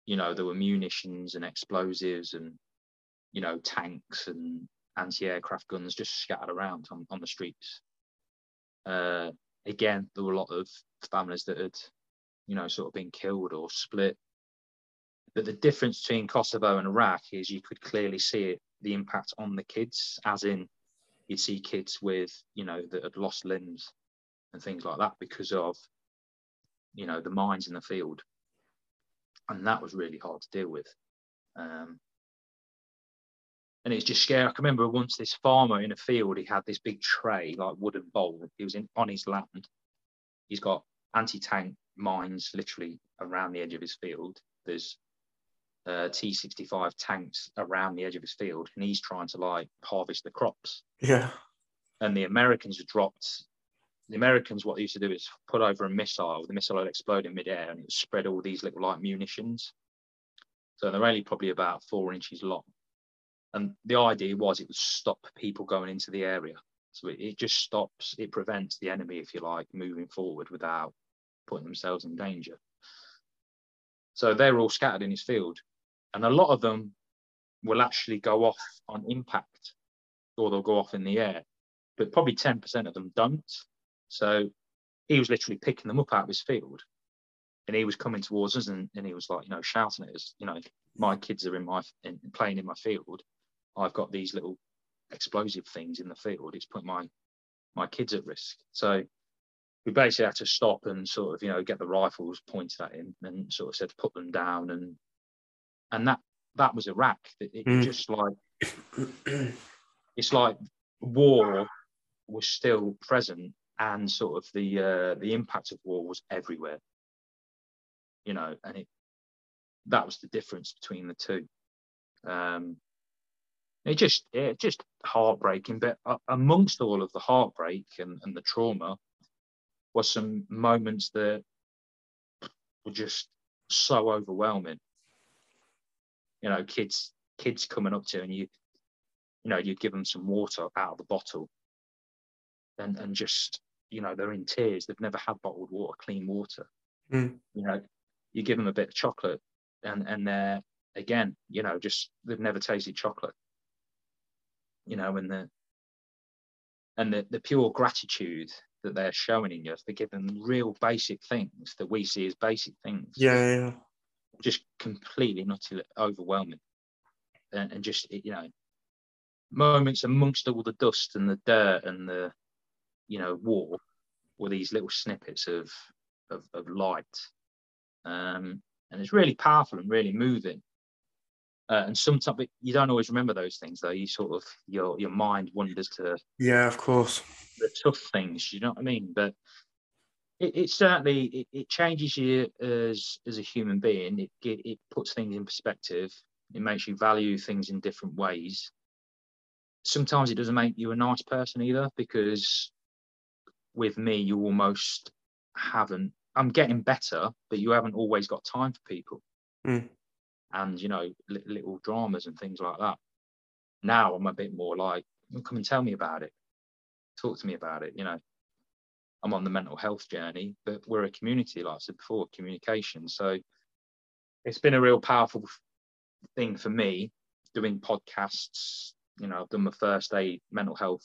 You know, there were munitions and explosives and you know tanks and anti-aircraft guns just scattered around on, on the streets. Uh, again, there were a lot of families that had, you know, sort of been killed or split. But the difference between Kosovo and Iraq is you could clearly see it, the impact on the kids, as in you'd see kids with, you know, that had lost limbs and things like that because of, you know, the mines in the field. And that was really hard to deal with. Um, and it's just scary. I can remember once this farmer in a field, he had this big tray, like wooden bowl. He was in on his land. He's got anti-tank mines literally around the edge of his field. There's uh, T65 tanks around the edge of his field, and he's trying to like harvest the crops. Yeah. And the Americans have dropped. The Americans, what they used to do is put over a missile. The missile would explode in midair, and it would spread all these little light munitions. So they're only probably about four inches long and the idea was it would stop people going into the area. So it, it just stops, it prevents the enemy, if you like, moving forward without putting themselves in danger. So they're all scattered in his field. And a lot of them will actually go off on impact or they'll go off in the air. But probably 10% of them don't. So he was literally picking them up out of his field. And he was coming towards us and, and he was like, you know, shouting at us, you know, my kids are in my in, playing in my field I've got these little explosive things in the field. It's put my my kids at risk. So we basically had to stop and sort of you know get the rifles pointed at him and sort of said put them down and and that that was Iraq. It, it mm. just like it's like war was still present and sort of the uh, the impact of war was everywhere. You know, and it that was the difference between the two. Um, it just it just heartbreaking, but amongst all of the heartbreak and, and the trauma was some moments that were just so overwhelming. You know, kids kids coming up to and you you know you'd give them some water out of the bottle and and just you know they're in tears. They've never had bottled water clean water. Mm. you know you give them a bit of chocolate and and they're again you know just they've never tasted chocolate. You know and the and the, the pure gratitude that they're showing in you they're giving real basic things that we see as basic things. Yeah, yeah. just completely not overwhelming and, and just you know moments amongst all the dust and the dirt and the you know war were these little snippets of of, of light. Um, and it's really powerful and really moving. Uh, and sometimes you don't always remember those things though. You sort of your your mind wanders to yeah of course. the tough things you know what i mean? But it, it certainly it, it, changes you as as a human being. It, it it puts things in perspective. It makes you value things in different ways. Sometimes it doesn't make you a nice person either because with me you almost haven't i'm getting better but you haven't always got time for people. Mm. and you know li- little dramas and things like that. Now i'm a bit more like come and tell me about it. Talk to me about it you know. I'm on the mental health journey but we're a community like i said before communication. So it's been a real powerful thing for me doing podcasts. You know, I've done my first aid mental health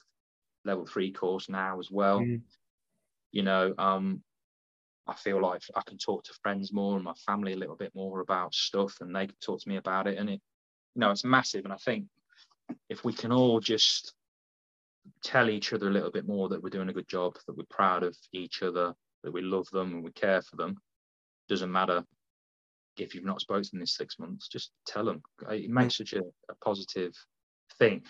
level three course now as well. Mm. You know, um, I feel like I can talk to friends more and my family a little bit more about stuff, and they can talk to me about it. And it, you know, it's massive. And I think if we can all just tell each other a little bit more that we're doing a good job, that we're proud of each other, that we love them and we care for them, doesn't matter if you've not spoken in six months, just tell them. It makes such a, a positive thing.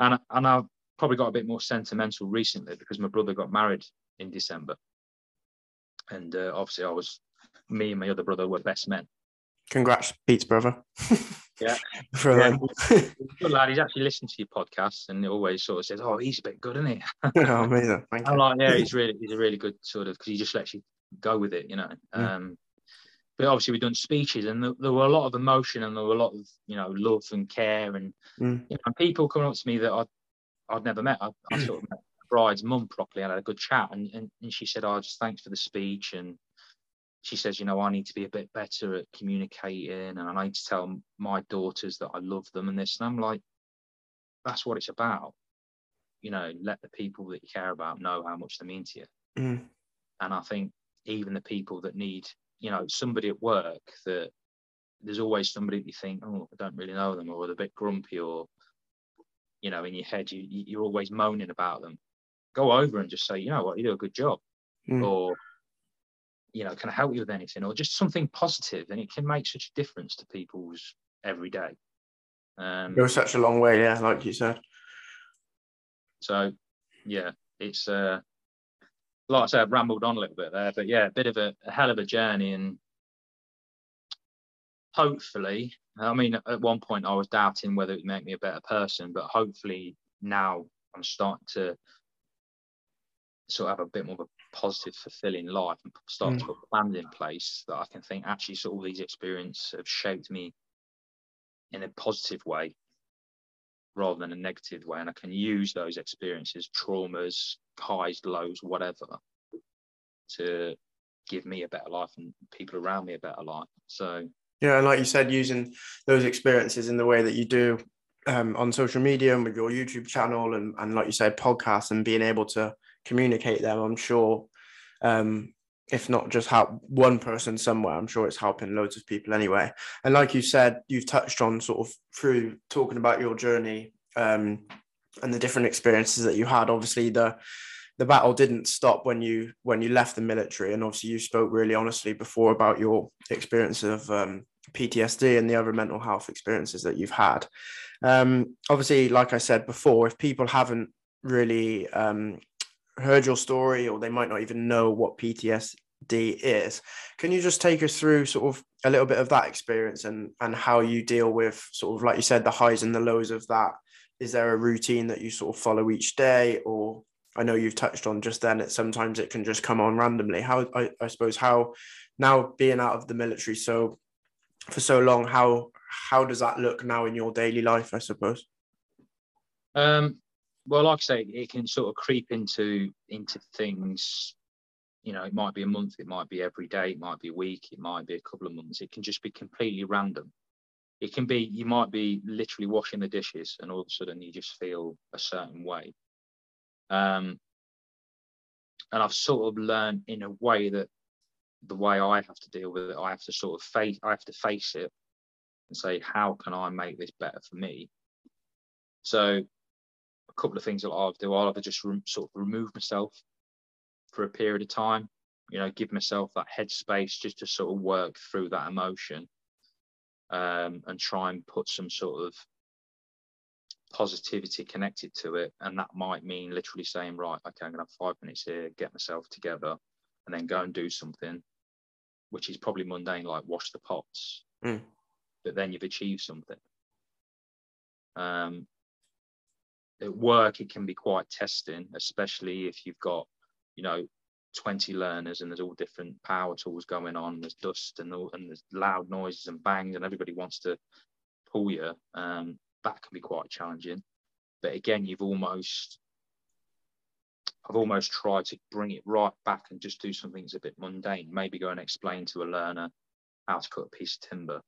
And and I've probably got a bit more sentimental recently because my brother got married in December, and uh, obviously I was me and my other brother were best men. Congrats, Pete's brother. (laughs) Yeah, (laughs) for yeah. (laughs) good lad. He's actually listened to your podcast and he always sort of says, "Oh, he's a bit good, isn't he?" oh, amazing. Thank I'm like, yeah, he's really, he's a really good sort of because he just lets you go with it, you know. Mm. Um, but obviously we've done speeches and there, there, were a lot of emotion and there were a lot of you know love and care and mm. you know, people coming up to me that I'd, I'd never met I, I sort of met the bride's mum properly. I had a good chat and, and, and she said oh just thanks for the speech. And she says you know I need to be a bit better at communicating and I need to tell my daughters that I love them and this. And I'm like that's what it's about. You know let the people that you care about know how much they mean to you. Mm. and I think even the people that need you know somebody at work that there's always somebody that you think oh I don't really know them or they're a bit grumpy or you know in your head you you're always moaning about them. Go over and just say you know what? You do a good job. Mm. or you know can I help you with anything? Or just something positive and it can make such a difference to people's every day. Um goes such a long way yeah like you said. So yeah it's uh like I said, I've rambled on a little bit there, but yeah, a bit of a, a hell of a journey. And hopefully, I mean, at one point I was doubting whether it would make me a better person, but hopefully now I'm starting to sort of have a bit more of a positive, fulfilling life and start mm. to put plans in place that I can think actually sort of all these experiences have shaped me in a positive way rather than a negative way. And I can use those experiences, traumas, highs, lows, whatever, to give me a better life and people around me a better life. So yeah, and like you said, using those experiences in the way that you do um, on social media and with your YouTube channel and, and like you said, podcasts and being able to communicate them, I'm sure um, if not just help one person somewhere, I'm sure it's helping loads of people anyway. And like you said, you've touched on sort of through talking about your journey um, and the different experiences that you had. Obviously, the the battle didn't stop when you when you left the military, and obviously you spoke really honestly before about your experience of um, PTSD and the other mental health experiences that you've had. Um, obviously, like I said before, if people haven't really um, heard your story or they might not even know what PTSD is. Can you just take us through sort of a little bit of that experience and and how you deal with sort of like you said the highs and the lows of that? Is there a routine that you sort of follow each day or I know you've touched on just then that sometimes it can just come on randomly. How I, I suppose how now being out of the military so for so long, how how does that look now in your daily life, I suppose? Um, well, like I say, it can sort of creep into into things. You know, it might be a month, it might be every day, it might be a week, it might be a couple of months. It can just be completely random. It can be you might be literally washing the dishes, and all of a sudden you just feel a certain way. Um, and I've sort of learned in a way that the way I have to deal with it, I have to sort of face, I have to face it and say, how can I make this better for me? So, a couple of things that I'll do, I'll either just re- sort of remove myself for a period of time, you know, give myself that headspace just to sort of work through that emotion um, and try and put some sort of positivity connected to it. And that might mean literally saying, right, okay, I'm going to have five minutes here, get myself together, and then go and do something, which is probably mundane, like wash the pots. Mm. But then you've achieved something. Um, at work, it can be quite testing, especially if you've got, you know, 20 learners and there's all different power tools going on. There's dust and all, and there's loud noises and bangs, and everybody wants to pull you. Um, that can be quite challenging. But again, you've almost I've almost tried to bring it right back and just do something that's a bit mundane. Maybe go and explain to a learner how to cut a piece of timber,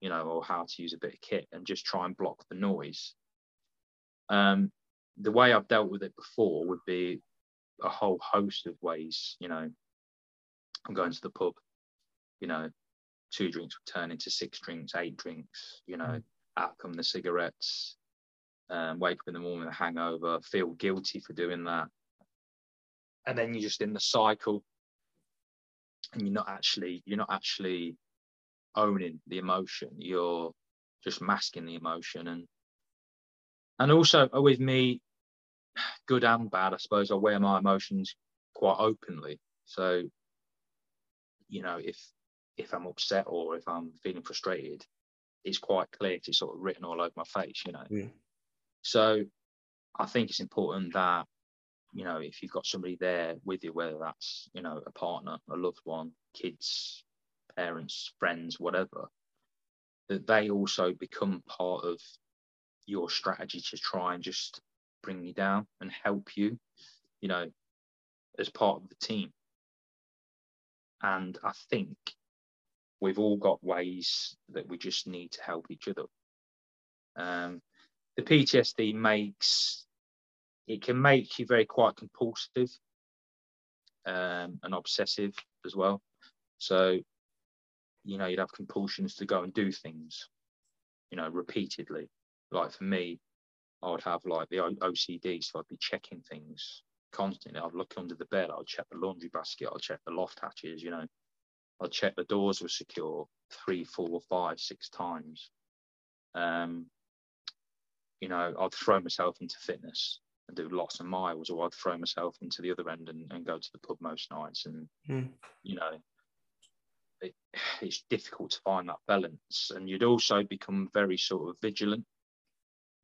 you know, or how to use a bit of kit and just try and block the noise. Um, the way I've dealt with it before would be a whole host of ways. You know, I'm going to the pub, you know, two drinks would turn into six drinks, eight drinks, you know, mm out come the cigarettes, um, wake up in the morning with a hangover, feel guilty for doing that. And then you're just in the cycle and you're not actually, you're not actually owning the emotion. You're just masking the emotion. And and also with me, good and bad, I suppose I wear my emotions quite openly. So, you know, if if I'm upset or if I'm feeling frustrated, it's quite clear it's sort of written all over my face, you know. Yeah. So I think it's important that, you know, if you've got somebody there with you, whether that's, you know, a partner, a loved one, kids, parents, friends, whatever, that they also become part of your strategy to try and just bring you down and help you, you know, as part of the team. And I think we've all got ways that we just need to help each other. Um, the PTSD makes it can make you very quite compulsive um, and obsessive as well. So, you know, you'd have compulsions to go and do things, you know, repeatedly. Like for me, I would have like the OCD, so I'd be checking things constantly. I'd look under the bed, I'd check the laundry basket, I'd check the loft hatches, you know, I'd check the doors were secure three, four, five, six times. Um, you know, I'd throw myself into fitness and do lots of miles, or I'd throw myself into the other end and, and go to the pub most nights. And, mm. you know, it, it's difficult to find that balance. And you'd also become very sort of vigilant.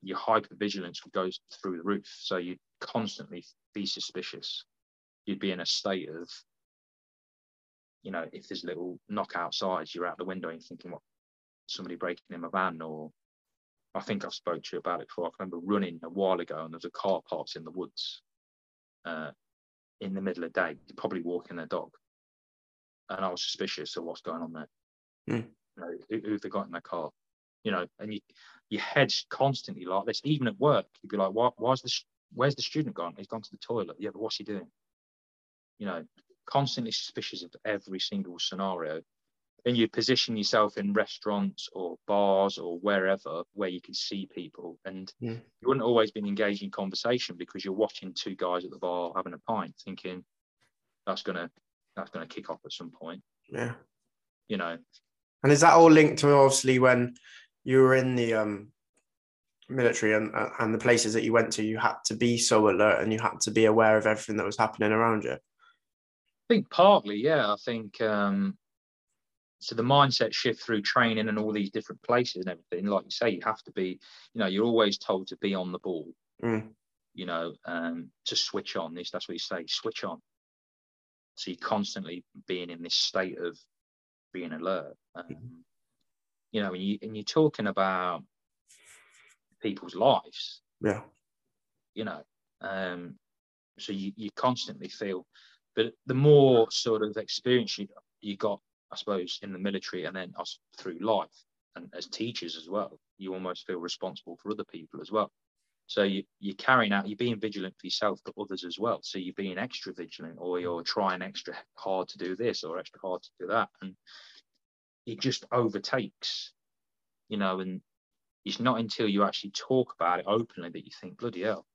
Your hyper vigilance would go through the roof. So you'd constantly be suspicious. You'd be in a state of you know, if there's a little knock outside, you're out the window and you're thinking, what, somebody breaking in my van? Or I think I've spoke to you about it before. I remember running a while ago and there's a car parked in the woods uh, in the middle of the day, probably walking their dog. And I was suspicious of what's going on there. Mm. You know, who, who they got in their car? You know, and you, your head's constantly like this. Even at work, you'd be like, why, why's this? Where's the student gone? He's gone to the toilet. Yeah, but what's he doing? You know, constantly suspicious of every single scenario and you position yourself in restaurants or bars or wherever where you can see people and yeah. you wouldn't always be engaged in conversation because you're watching two guys at the bar having a pint thinking that's gonna that's gonna kick off at some point yeah you know and is that all linked to obviously when you were in the um military and and the places that you went to, you had to be so alert and you had to be aware of everything that was happening around you? I think partly, yeah. I think um, so. The mindset shift through training and all these different places and everything. Like you say, you have to be. You know, you're always told to be on the ball. Mm. You know, um, to switch on. This that's what you say. Switch on. So you're constantly being in this state of being alert. Um, mm-hmm. you know, and you and you're talking about people's lives. Yeah. You know, um, so you, you constantly feel, but the more sort of experience you you got, I suppose, in the military and then us through life and as teachers as well, you almost feel responsible for other people as well. So you, you're carrying out, you're being vigilant for yourself, but others as well. So you're being extra vigilant, or you're trying extra hard to do this or extra hard to do that, and it just overtakes, you know. And it's not until you actually talk about it openly that you think, bloody hell,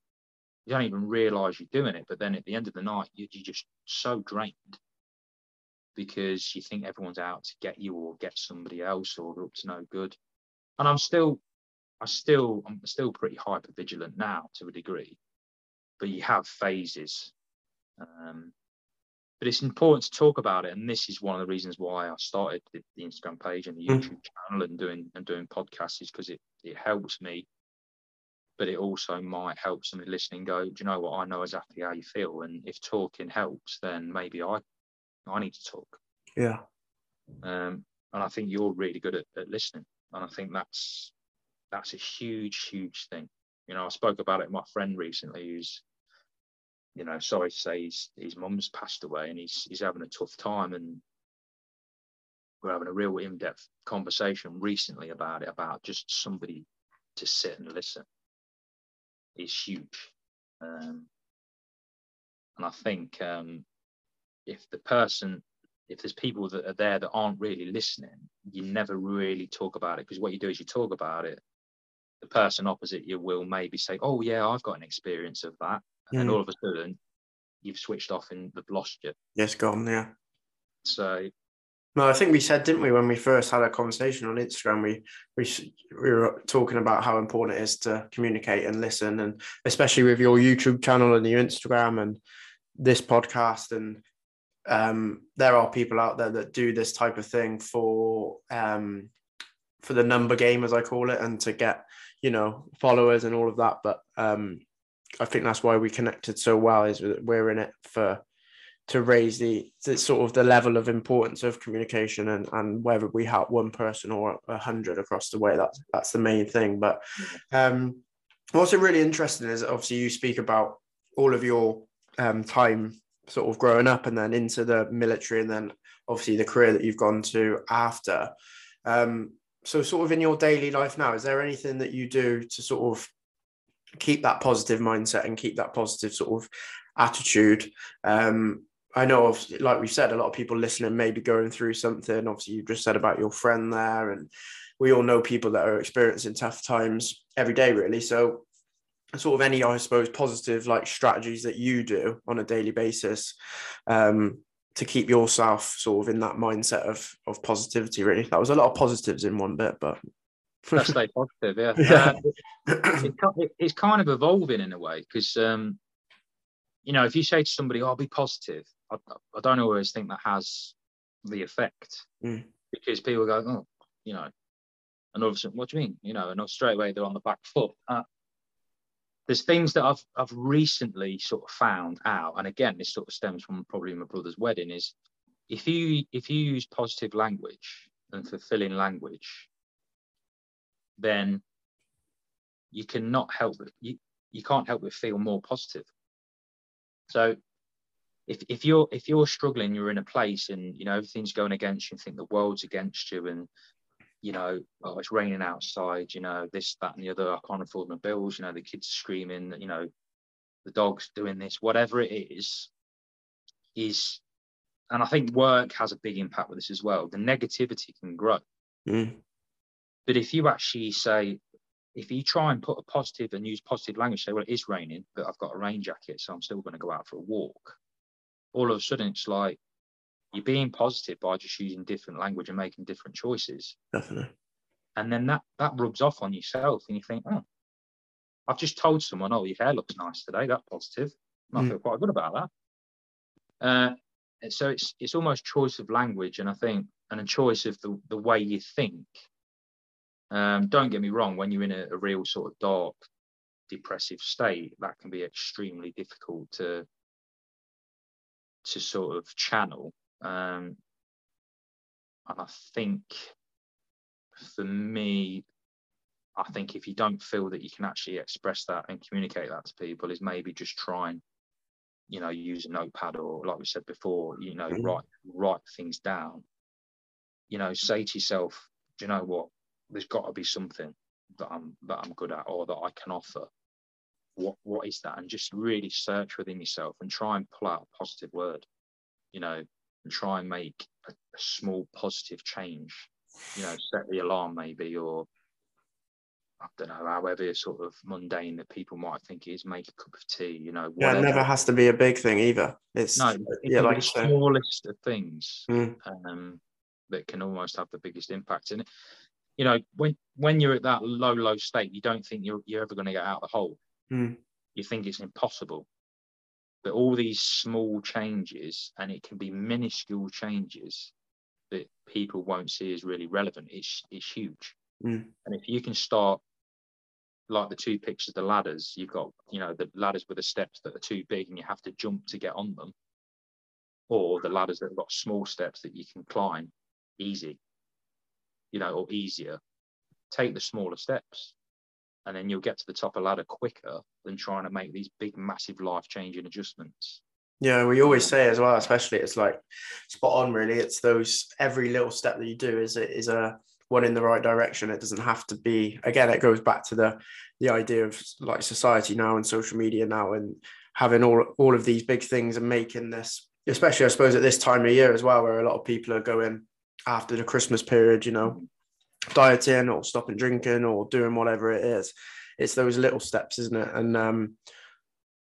you don't even realize you're doing it. But then at the end of the night, you're, you're just so drained because you think everyone's out to get you or get somebody else or they're up to no good. And I'm still, I still, I'm still pretty hyper vigilant now to a degree, but you have phases. Um, but it's important to talk about it, and this is one of the reasons why I started the, the Instagram page and the mm. YouTube channel and doing and doing podcasts is because it it helps me, but it also might help somebody listening go, do you know what? I know exactly how you feel, and if talking helps, then maybe I I need to talk. Yeah. Um, and I think you're really good at, at listening, and I think that's that's a huge, huge thing. You know, I spoke about it with my friend recently, who's you know, sorry to say his his mum's passed away and he's he's having a tough time and we're having a real in-depth conversation recently about it, about just somebody to sit and listen is huge. Um, and I think um, if the person, if there's people that are there that aren't really listening, you never really talk about it because what you do is you talk about it. The person opposite you will maybe say, "Oh yeah, I've got an experience of that," and then mm. all of a sudden you've switched off and they've lost you. Yes, gone. Yeah. So. No, I think we said, didn't we, when we first had a conversation on Instagram, we we we were talking about how important it is to communicate and listen, and especially with your YouTube channel and your Instagram and this podcast, and um, there are people out there that do this type of thing for um, for the number game, as I call it, and to get you know followers and all of that. But um, I think that's why we connected so well is we're in it for to raise the, the, sort of the level of importance of communication and, and whether we help one person or a hundred across the way that's that's the main thing but um what's really interesting is obviously you speak about all of your um, time sort of growing up and then into the military and then obviously the career that you've gone to after um so sort of in your daily life now is there anything that you do to sort of keep that positive mindset and keep that positive sort of attitude. Um, I know, of, like we said, a lot of people listening may be going through something. Obviously, you just said about your friend there, and we all know people that are experiencing tough times every day, really. So, sort of any, I suppose, positive like strategies that you do on a daily basis um, to keep yourself sort of in that mindset of of positivity. Really, that was a lot of positives in one bit, but (laughs) Let's stay positive, yeah. yeah. Uh, it, it's kind of evolving in a way because, um, you know, if you say to somebody, "I'll oh, be positive," I, I, don't always think that has the effect mm. because people go, "Oh, you know," and all of a sudden, what do you mean? You know, and straight away they're on the back foot. Uh, there's things that I've I've recently sort of found out, and again, this sort of stems from probably my brother's wedding. Is if you if you use positive language and fulfilling language, then you cannot help it. you, you can't help but feel more positive. So if, if you're if you're struggling, you're in a place and you know everything's going against you, and think the world's against you, and you know, oh, it's raining outside, you know, this, that, and the other. I can't afford my bills, you know, the kids screaming, you know, the dog's doing this, whatever it is, is, and I think work has a big impact with this as well. The negativity can grow. Mm. But if you actually say, if you try and put a positive and use positive language, say, well, it is raining, but I've got a rain jacket, so I'm still going to go out for a walk. All of a sudden, it's like you're being positive by just using different language and making different choices. Definitely. And then that that rubs off on yourself, and you think, oh, I've just told someone, "Oh, your hair looks nice today." That's positive. And I Mm. feel quite good about that. Uh, so it's it's almost choice of language, and I think, and a choice of the the way you think. Um, don't get me wrong. When you're in a, a real sort of dark, depressive state, that can be extremely difficult to to sort of channel. Um, and I think for me, I think if you don't feel that you can actually express that and communicate that to people, is maybe just try and, you know, use a notepad or, like we said before, you know, Mhm. write write things down. You know, say to yourself, do you know what? There's got to be something that I'm that I'm good at or that I can offer. What what is that? And just really search within yourself and try and pull out a positive word. You know, and try and make a, a small positive change. You know, set the alarm maybe or I don't know, however sort of mundane that people might think is, make a cup of tea, you know. Yeah, it never has to be a big thing either. It's No, yeah, like the smallest of things Mm. um, that can almost have the biggest impact. And you know, when when you're at that low, low state, you don't think you're you're ever going to get out of the hole. Mm. You think it's impossible. But all these small changes, and it can be minuscule changes that people won't see as really relevant. It's it's huge. Mm. And if you can start like the two pictures, the ladders, you've got, you know, the ladders with the steps that are too big and you have to jump to get on them, or the ladders that have got small steps that you can climb easy, you know, or easier. Take the smaller steps and then you'll get to the top of the ladder quicker than trying to make these big, massive life changing adjustments. Yeah, we always say as well, especially it's like spot on. Really, it's those every little step that you do is is a one in the right direction. It doesn't have to be. Again, it goes back to the the idea of like society now and social media now and having all all of these big things and making this, especially I suppose at this time of year as well, where a lot of people are going after the Christmas period. You know, dieting or stopping drinking or doing whatever it is. It's those little steps, isn't it? And um,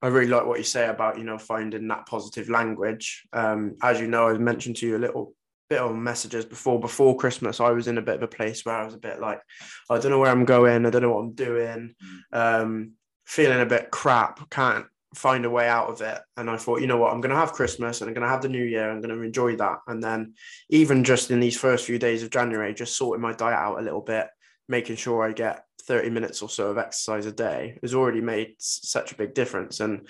I really like what you say about you know finding that positive language. Um, as you know, I mentioned to you a little bit on messages before before Christmas. I was in a bit of a place where I was a bit like, I don't know where I'm going. I don't know what I'm doing. Um, feeling a bit crap. Can't find a way out of it. And I thought, you know what, I'm going to have Christmas and I'm going to have the New Year. I'm going to enjoy that. And then even just in these first few days of January, just sorting my diet out a little bit, making sure I get 30 minutes or so of exercise a day has already made such a big difference. And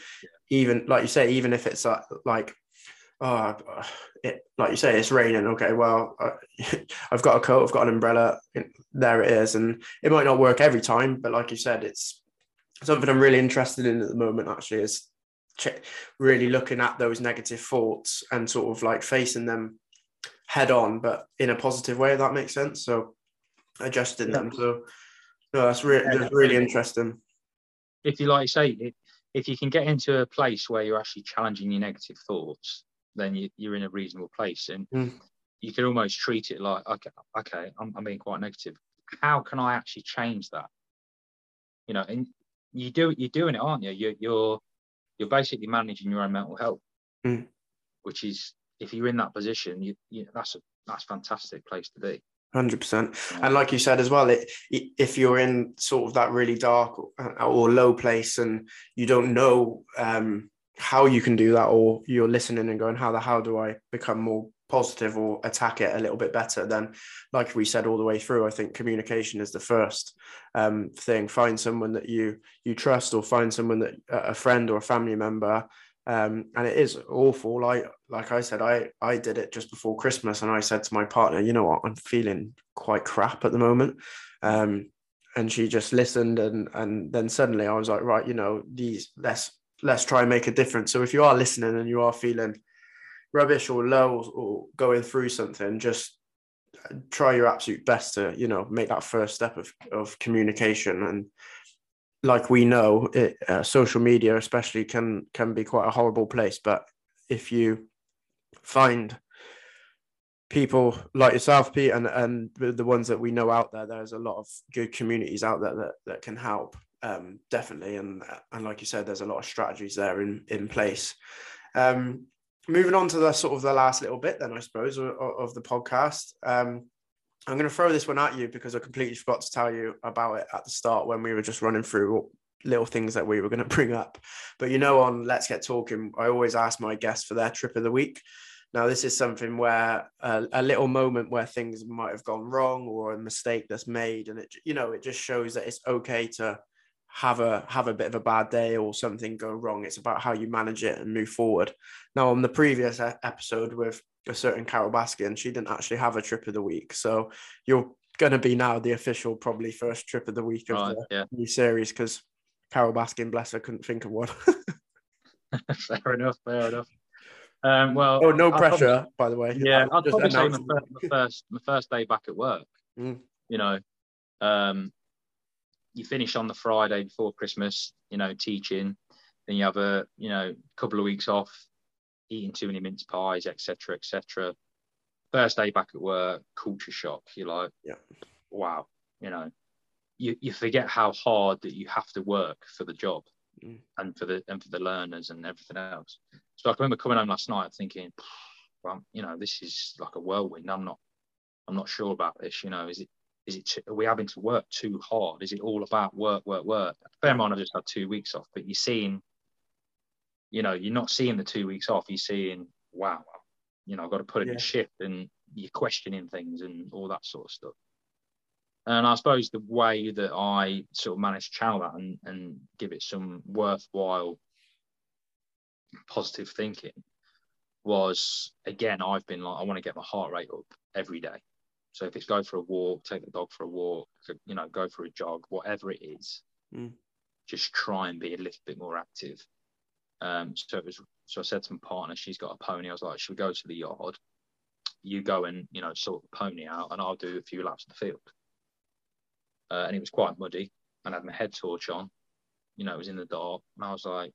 even like you say, even if it's uh, like, oh, (sighs) it like you say, it's raining. Okay, well, uh, (laughs) I've got a coat, I've got an umbrella. There it is, and it might not work every time, but like you said, it's something I'm really interested in at the moment. Actually, is ch- really looking at those negative thoughts and sort of like facing them head on, but in a positive way. If that makes sense. So adjusting Yeah. them. So no, that's really Yeah, that's really interesting. if you like say it, if you can get into a place where you're actually challenging your negative thoughts then you, you're in a reasonable place and Mm. you can almost treat it like okay okay I'm, I'm being quite negative how can i actually change that you know and you do you're doing it aren't you? You're you're, you're basically managing your own mental health Mm. which is if you're in that position you, you that's a that's fantastic place to be. Hundred percent, and like you said as well, it, if you're in sort of that really dark or, or low place and you don't know um, how you can do that, or you're listening and going, "How the how do I become more positive or attack it a little bit better?" Then, like we said all the way through, I think communication is the first um, thing. Find someone that you you trust, or find someone that a friend or a family member um, and it is awful. Like like I said, I I did it just before Christmas, and I said to my partner, you know what, I'm feeling quite crap at the moment, um, and she just listened, and and then suddenly I was like, right, you know, these let's let's try and make a difference. So if you are listening and you are feeling rubbish or low or, or going through something, just try your absolute best to you know make that first step of of communication and like we know, it, uh, social media especially can can be quite a horrible place. But if you find people like yourself, Pete, and and the ones that we know out there, there's a lot of good communities out there that that can help. Um, definitely, and and like you said, there's a lot of strategies there in in place. Um, moving on to the sort of the last little bit, then I suppose of, of the podcast. Um, I'm going to throw this one at you because I completely forgot to tell you about it at the start when we were just running through little things that we were going (laughs) to bring up. But you know, on Let's Get Talking, I always ask my guests for their trip of the week. Now, this is something where a, a, little moment where things might have gone wrong or a mistake that's made, and it you know it just shows that it's okay to have a have a bit of a bad day or something go wrong. It's about how you manage it and move forward. Now, on the previous episode with a certain Carole Baskin, she didn't actually have a trip of the week, so you're going to be now the official probably first trip of the week of the yeah. new series because Carole Baskin, bless her, couldn't think of one. (laughs) fair enough. Fair enough. Um, well, oh, no pressure, probably, by the way. Yeah, I'll probably say my first, my first, my first day back at work. (laughs) Mm. You know, um, you finish on the Friday before Christmas. You know, teaching. Then you have a you know couple of weeks off, eating too many mince pies, etc., etc. First day back at work, culture shock. You're like, yeah, wow. You know, you, you forget how hard that you have to work for the job mm. and for the and for the learners and everything else. So I remember coming home last night thinking, well, you know, this is like a whirlwind. I'm not, I'm not sure about this. You know, is it, is it, are we having to work too hard? Is it all about work, work, work? Bear in mind, I've just had two weeks off, but you're seeing, you know, you're not seeing the two weeks off. You're seeing, wow, you know, I've got to put in yeah. a shift and you're questioning things and all that sort of stuff. And I suppose the way that I sort of managed to channel that and, and give it some worthwhile positive thinking was again, I've been like, I want to get my heart rate up every day. So if it's go for a walk, take the dog for a walk, you know, go for a jog, whatever it is, mm. just try and be a little bit more active. Um, so it was, so I said to my partner, she's got a pony. I was like, should we go to the yard? You go and, you know, sort the pony out and I'll do a few laps of the field. Uh, and it was quite muddy and I had my head torch on, you know, it was in the dark. And I was like,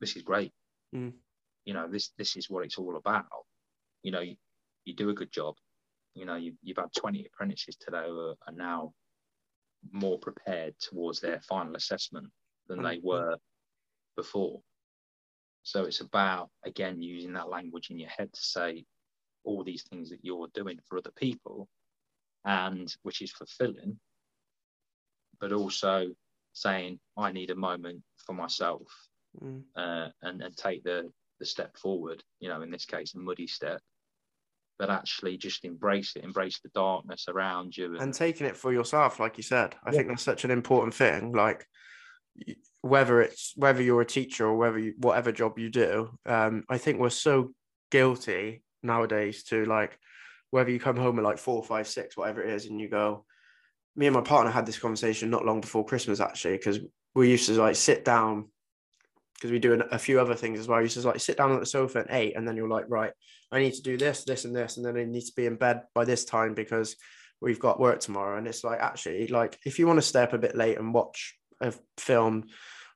this is great. Mm. You know, this this is what it's all about. You know, you, you do a good job. You know, you, you've had 20 apprentices today who are now more prepared towards their final assessment than they were before. So it's about, again, using that language in your head to say all these things that you're doing for other people and which is fulfilling, but also saying, I need a moment for myself mm. uh, and and take the the step forward. You know, in this case, a muddy step, but actually just embrace it, embrace the darkness around you, and, and taking it for yourself, like you said. I yeah. think that's such an important thing. Like whether it's whether you're a teacher or whether you, whatever job you do, um, I think we're so guilty nowadays to like whether you come home at like four, five, six, whatever it is, and you go. Me and my partner had this conversation not long before Christmas actually, because we used to like sit down because we do a few other things as well. You just like sit down on the sofa at eight, and then you're like, right, I need to do this, this, and this, and then I need to be in bed by this time because we've got work tomorrow. And it's like actually, like if you want to stay up a bit late and watch a film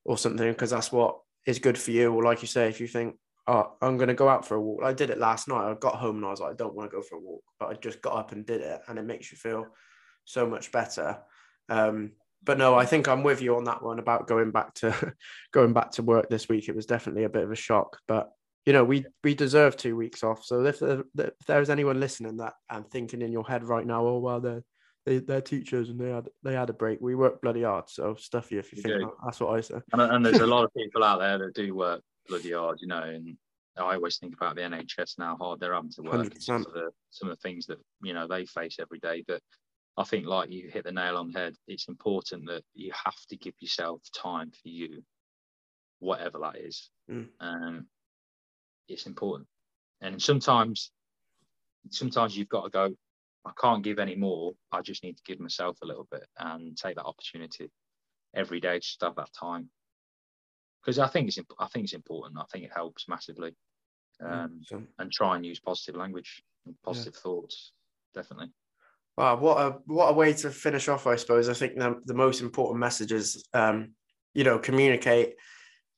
or something, because that's what is good for you, or like you say, if you think, oh, I'm going to go out for a walk. I did it last night. I got home and I was like, I don't want to go for a walk, but I just got up and did it, and it makes you feel so much better. Um, but no, I think I'm with you on that one about going back to (laughs) going back to work this week. It was definitely a bit of a shock, but you know, we we deserve two weeks off. So if, there, if there's anyone listening that and thinking in your head right now, oh well, they're they, they're teachers and they had they had a break. We work bloody hard, so stuff you if you, think that. that's what I say. And, and there's a lot of (laughs) people out there that do work bloody hard, you know. And I always think about the NHS and how hard they're having to work. Some of the some of the things that you know they face every day. But I think, like you hit the nail on the head, it's important that you have to give yourself time for you, whatever that is. Mm. Um, it's important. And sometimes, sometimes you've got to go, I can't give any more. I just need to give myself a little bit and take that opportunity every day to have that time. Because I think it's I think it's important. I think it helps massively, mm, um, mm. and try and use positive language and positive yeah. thoughts. Definitely. Wow, what a what a way to finish off, I suppose. I think the, the most important message is um, you know, communicate,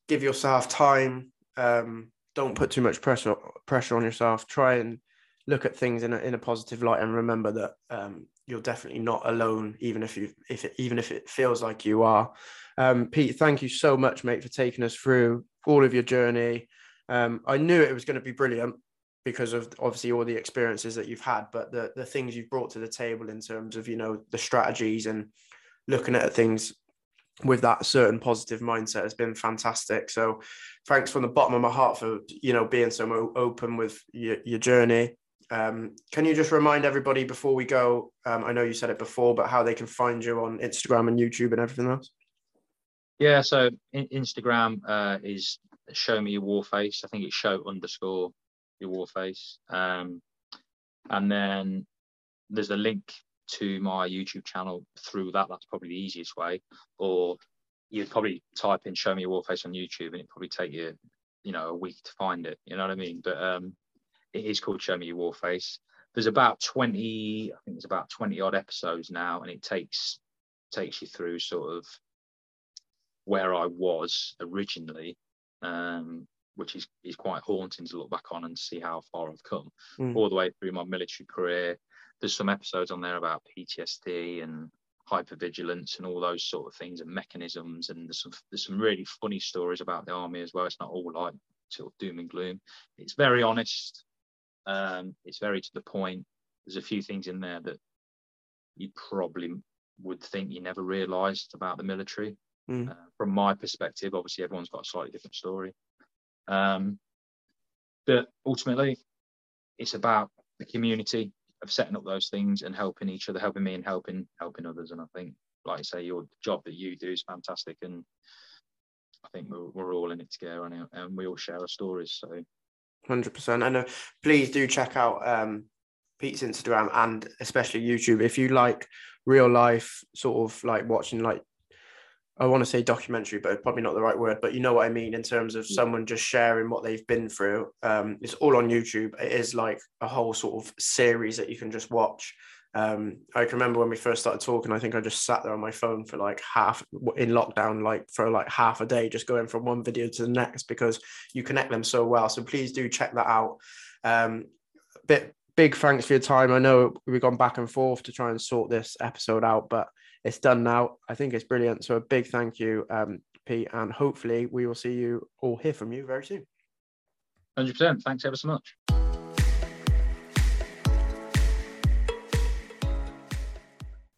give yourself time, um, don't put too much pressure pressure on yourself. Try and look at things in a in a positive light and remember that um, you're definitely not alone, even if you if it, even if it feels like you are. Um, Pete, thank you so much, mate, for taking us through all of your journey. Um, I knew it was going to be brilliant because of obviously all the experiences that you've had, but the the things you've brought to the table in terms of you know the strategies and looking at things with that certain positive mindset has been fantastic. So thanks from the bottom of my heart for you know being so open with your, your journey. Um, can you just remind everybody before we go? Um, I know you said it before, but how they can find you on Instagram and YouTube and everything else? Yeah, so Instagram uh, is show me your war face. I think it's show underscore your war face. Um, and then there's a link to my YouTube channel through that. That's probably the easiest way. Or you'd probably type in show me your war face on YouTube and it'd probably take you, you know, a week to find it. You know what I mean? But um, it is called Show Me Your War Face. There's about 20, I think there's about 20 odd episodes now, and it takes takes you through sort of where I was originally, um, which is, is quite haunting to look back on and see how far I've come, mm. all the way through my military career. There's some episodes on there about PTSD and hypervigilance and all those sort of things and mechanisms. And there's some there's some really funny stories about the army as well. It's not all like sort of doom and gloom. It's very honest. Um, it's very to the point. There's a few things in there that you probably would think you never realised about the military. Mm. Uh, from my perspective, obviously everyone's got a slightly different story. Um, but ultimately, it's about the community of setting up those things and helping each other, helping me and helping helping others. And I think, like I say, your job that you do is fantastic, and I think we're, we're all in it together, and, and we all share our stories. So, hundred percent. And uh, please do check out um, Pete's Instagram and especially YouTube if you like real life sort of like watching like I want to say documentary, but probably not the right word. But you know what I mean in terms of someone just sharing what they've been through. Um, it's all on YouTube. It is like a whole sort of series that you can just watch. Um, I can remember when we first started talking. I think I just sat there on my phone for like half in lockdown, like for like half a day, just going from one video to the next because you connect them so well. So please do check that out. Um, bit big thanks for your time. I know we've gone back and forth to try and sort this episode out, but it's done now. I think it's brilliant. So a big thank you, um, Pete, and hopefully we will see you all hear from you very soon. 100%. Thanks ever so much.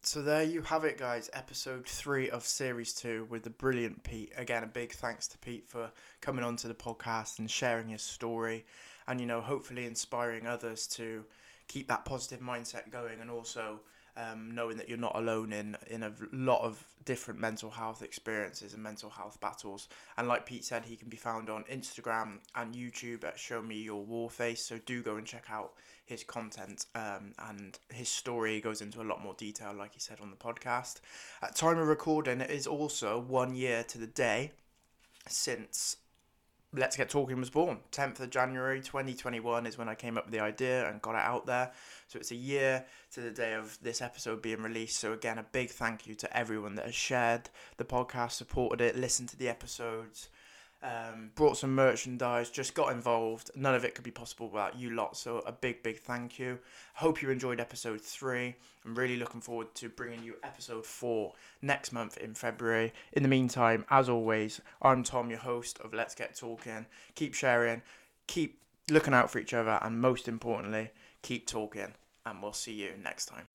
So there you have it, guys. Episode three of series two with the brilliant Pete. Again, a big thanks to Pete for coming onto the podcast and sharing his story, and you know, hopefully inspiring others to keep that positive mindset going, and also um, knowing that you're not alone in in a lot of different mental health experiences and mental health battles. And like Pete said, he can be found on Instagram and YouTube at Show Me Your War Face. So do go and check out his content um, and his story goes into a lot more detail, like he said on the podcast. At time of recording, it is also one year to the day since Let's Get Talking was born. 10th of January 2021 is when I came up with the idea and got it out there. So it's a year to the day of this episode being released. So again, a big thank you to everyone that has shared the podcast, supported it, listened to the episodes, um, brought some merchandise, just got involved. None of it could be possible without you lot. So a big, big thank you. Hope you enjoyed episode three. I'm really looking forward to bringing you episode four next month in February. In the meantime, as always, I'm Tom, your host of Let's Get Talking. Keep sharing, keep looking out for each other, and most importantly, keep talking, and we'll see you next time.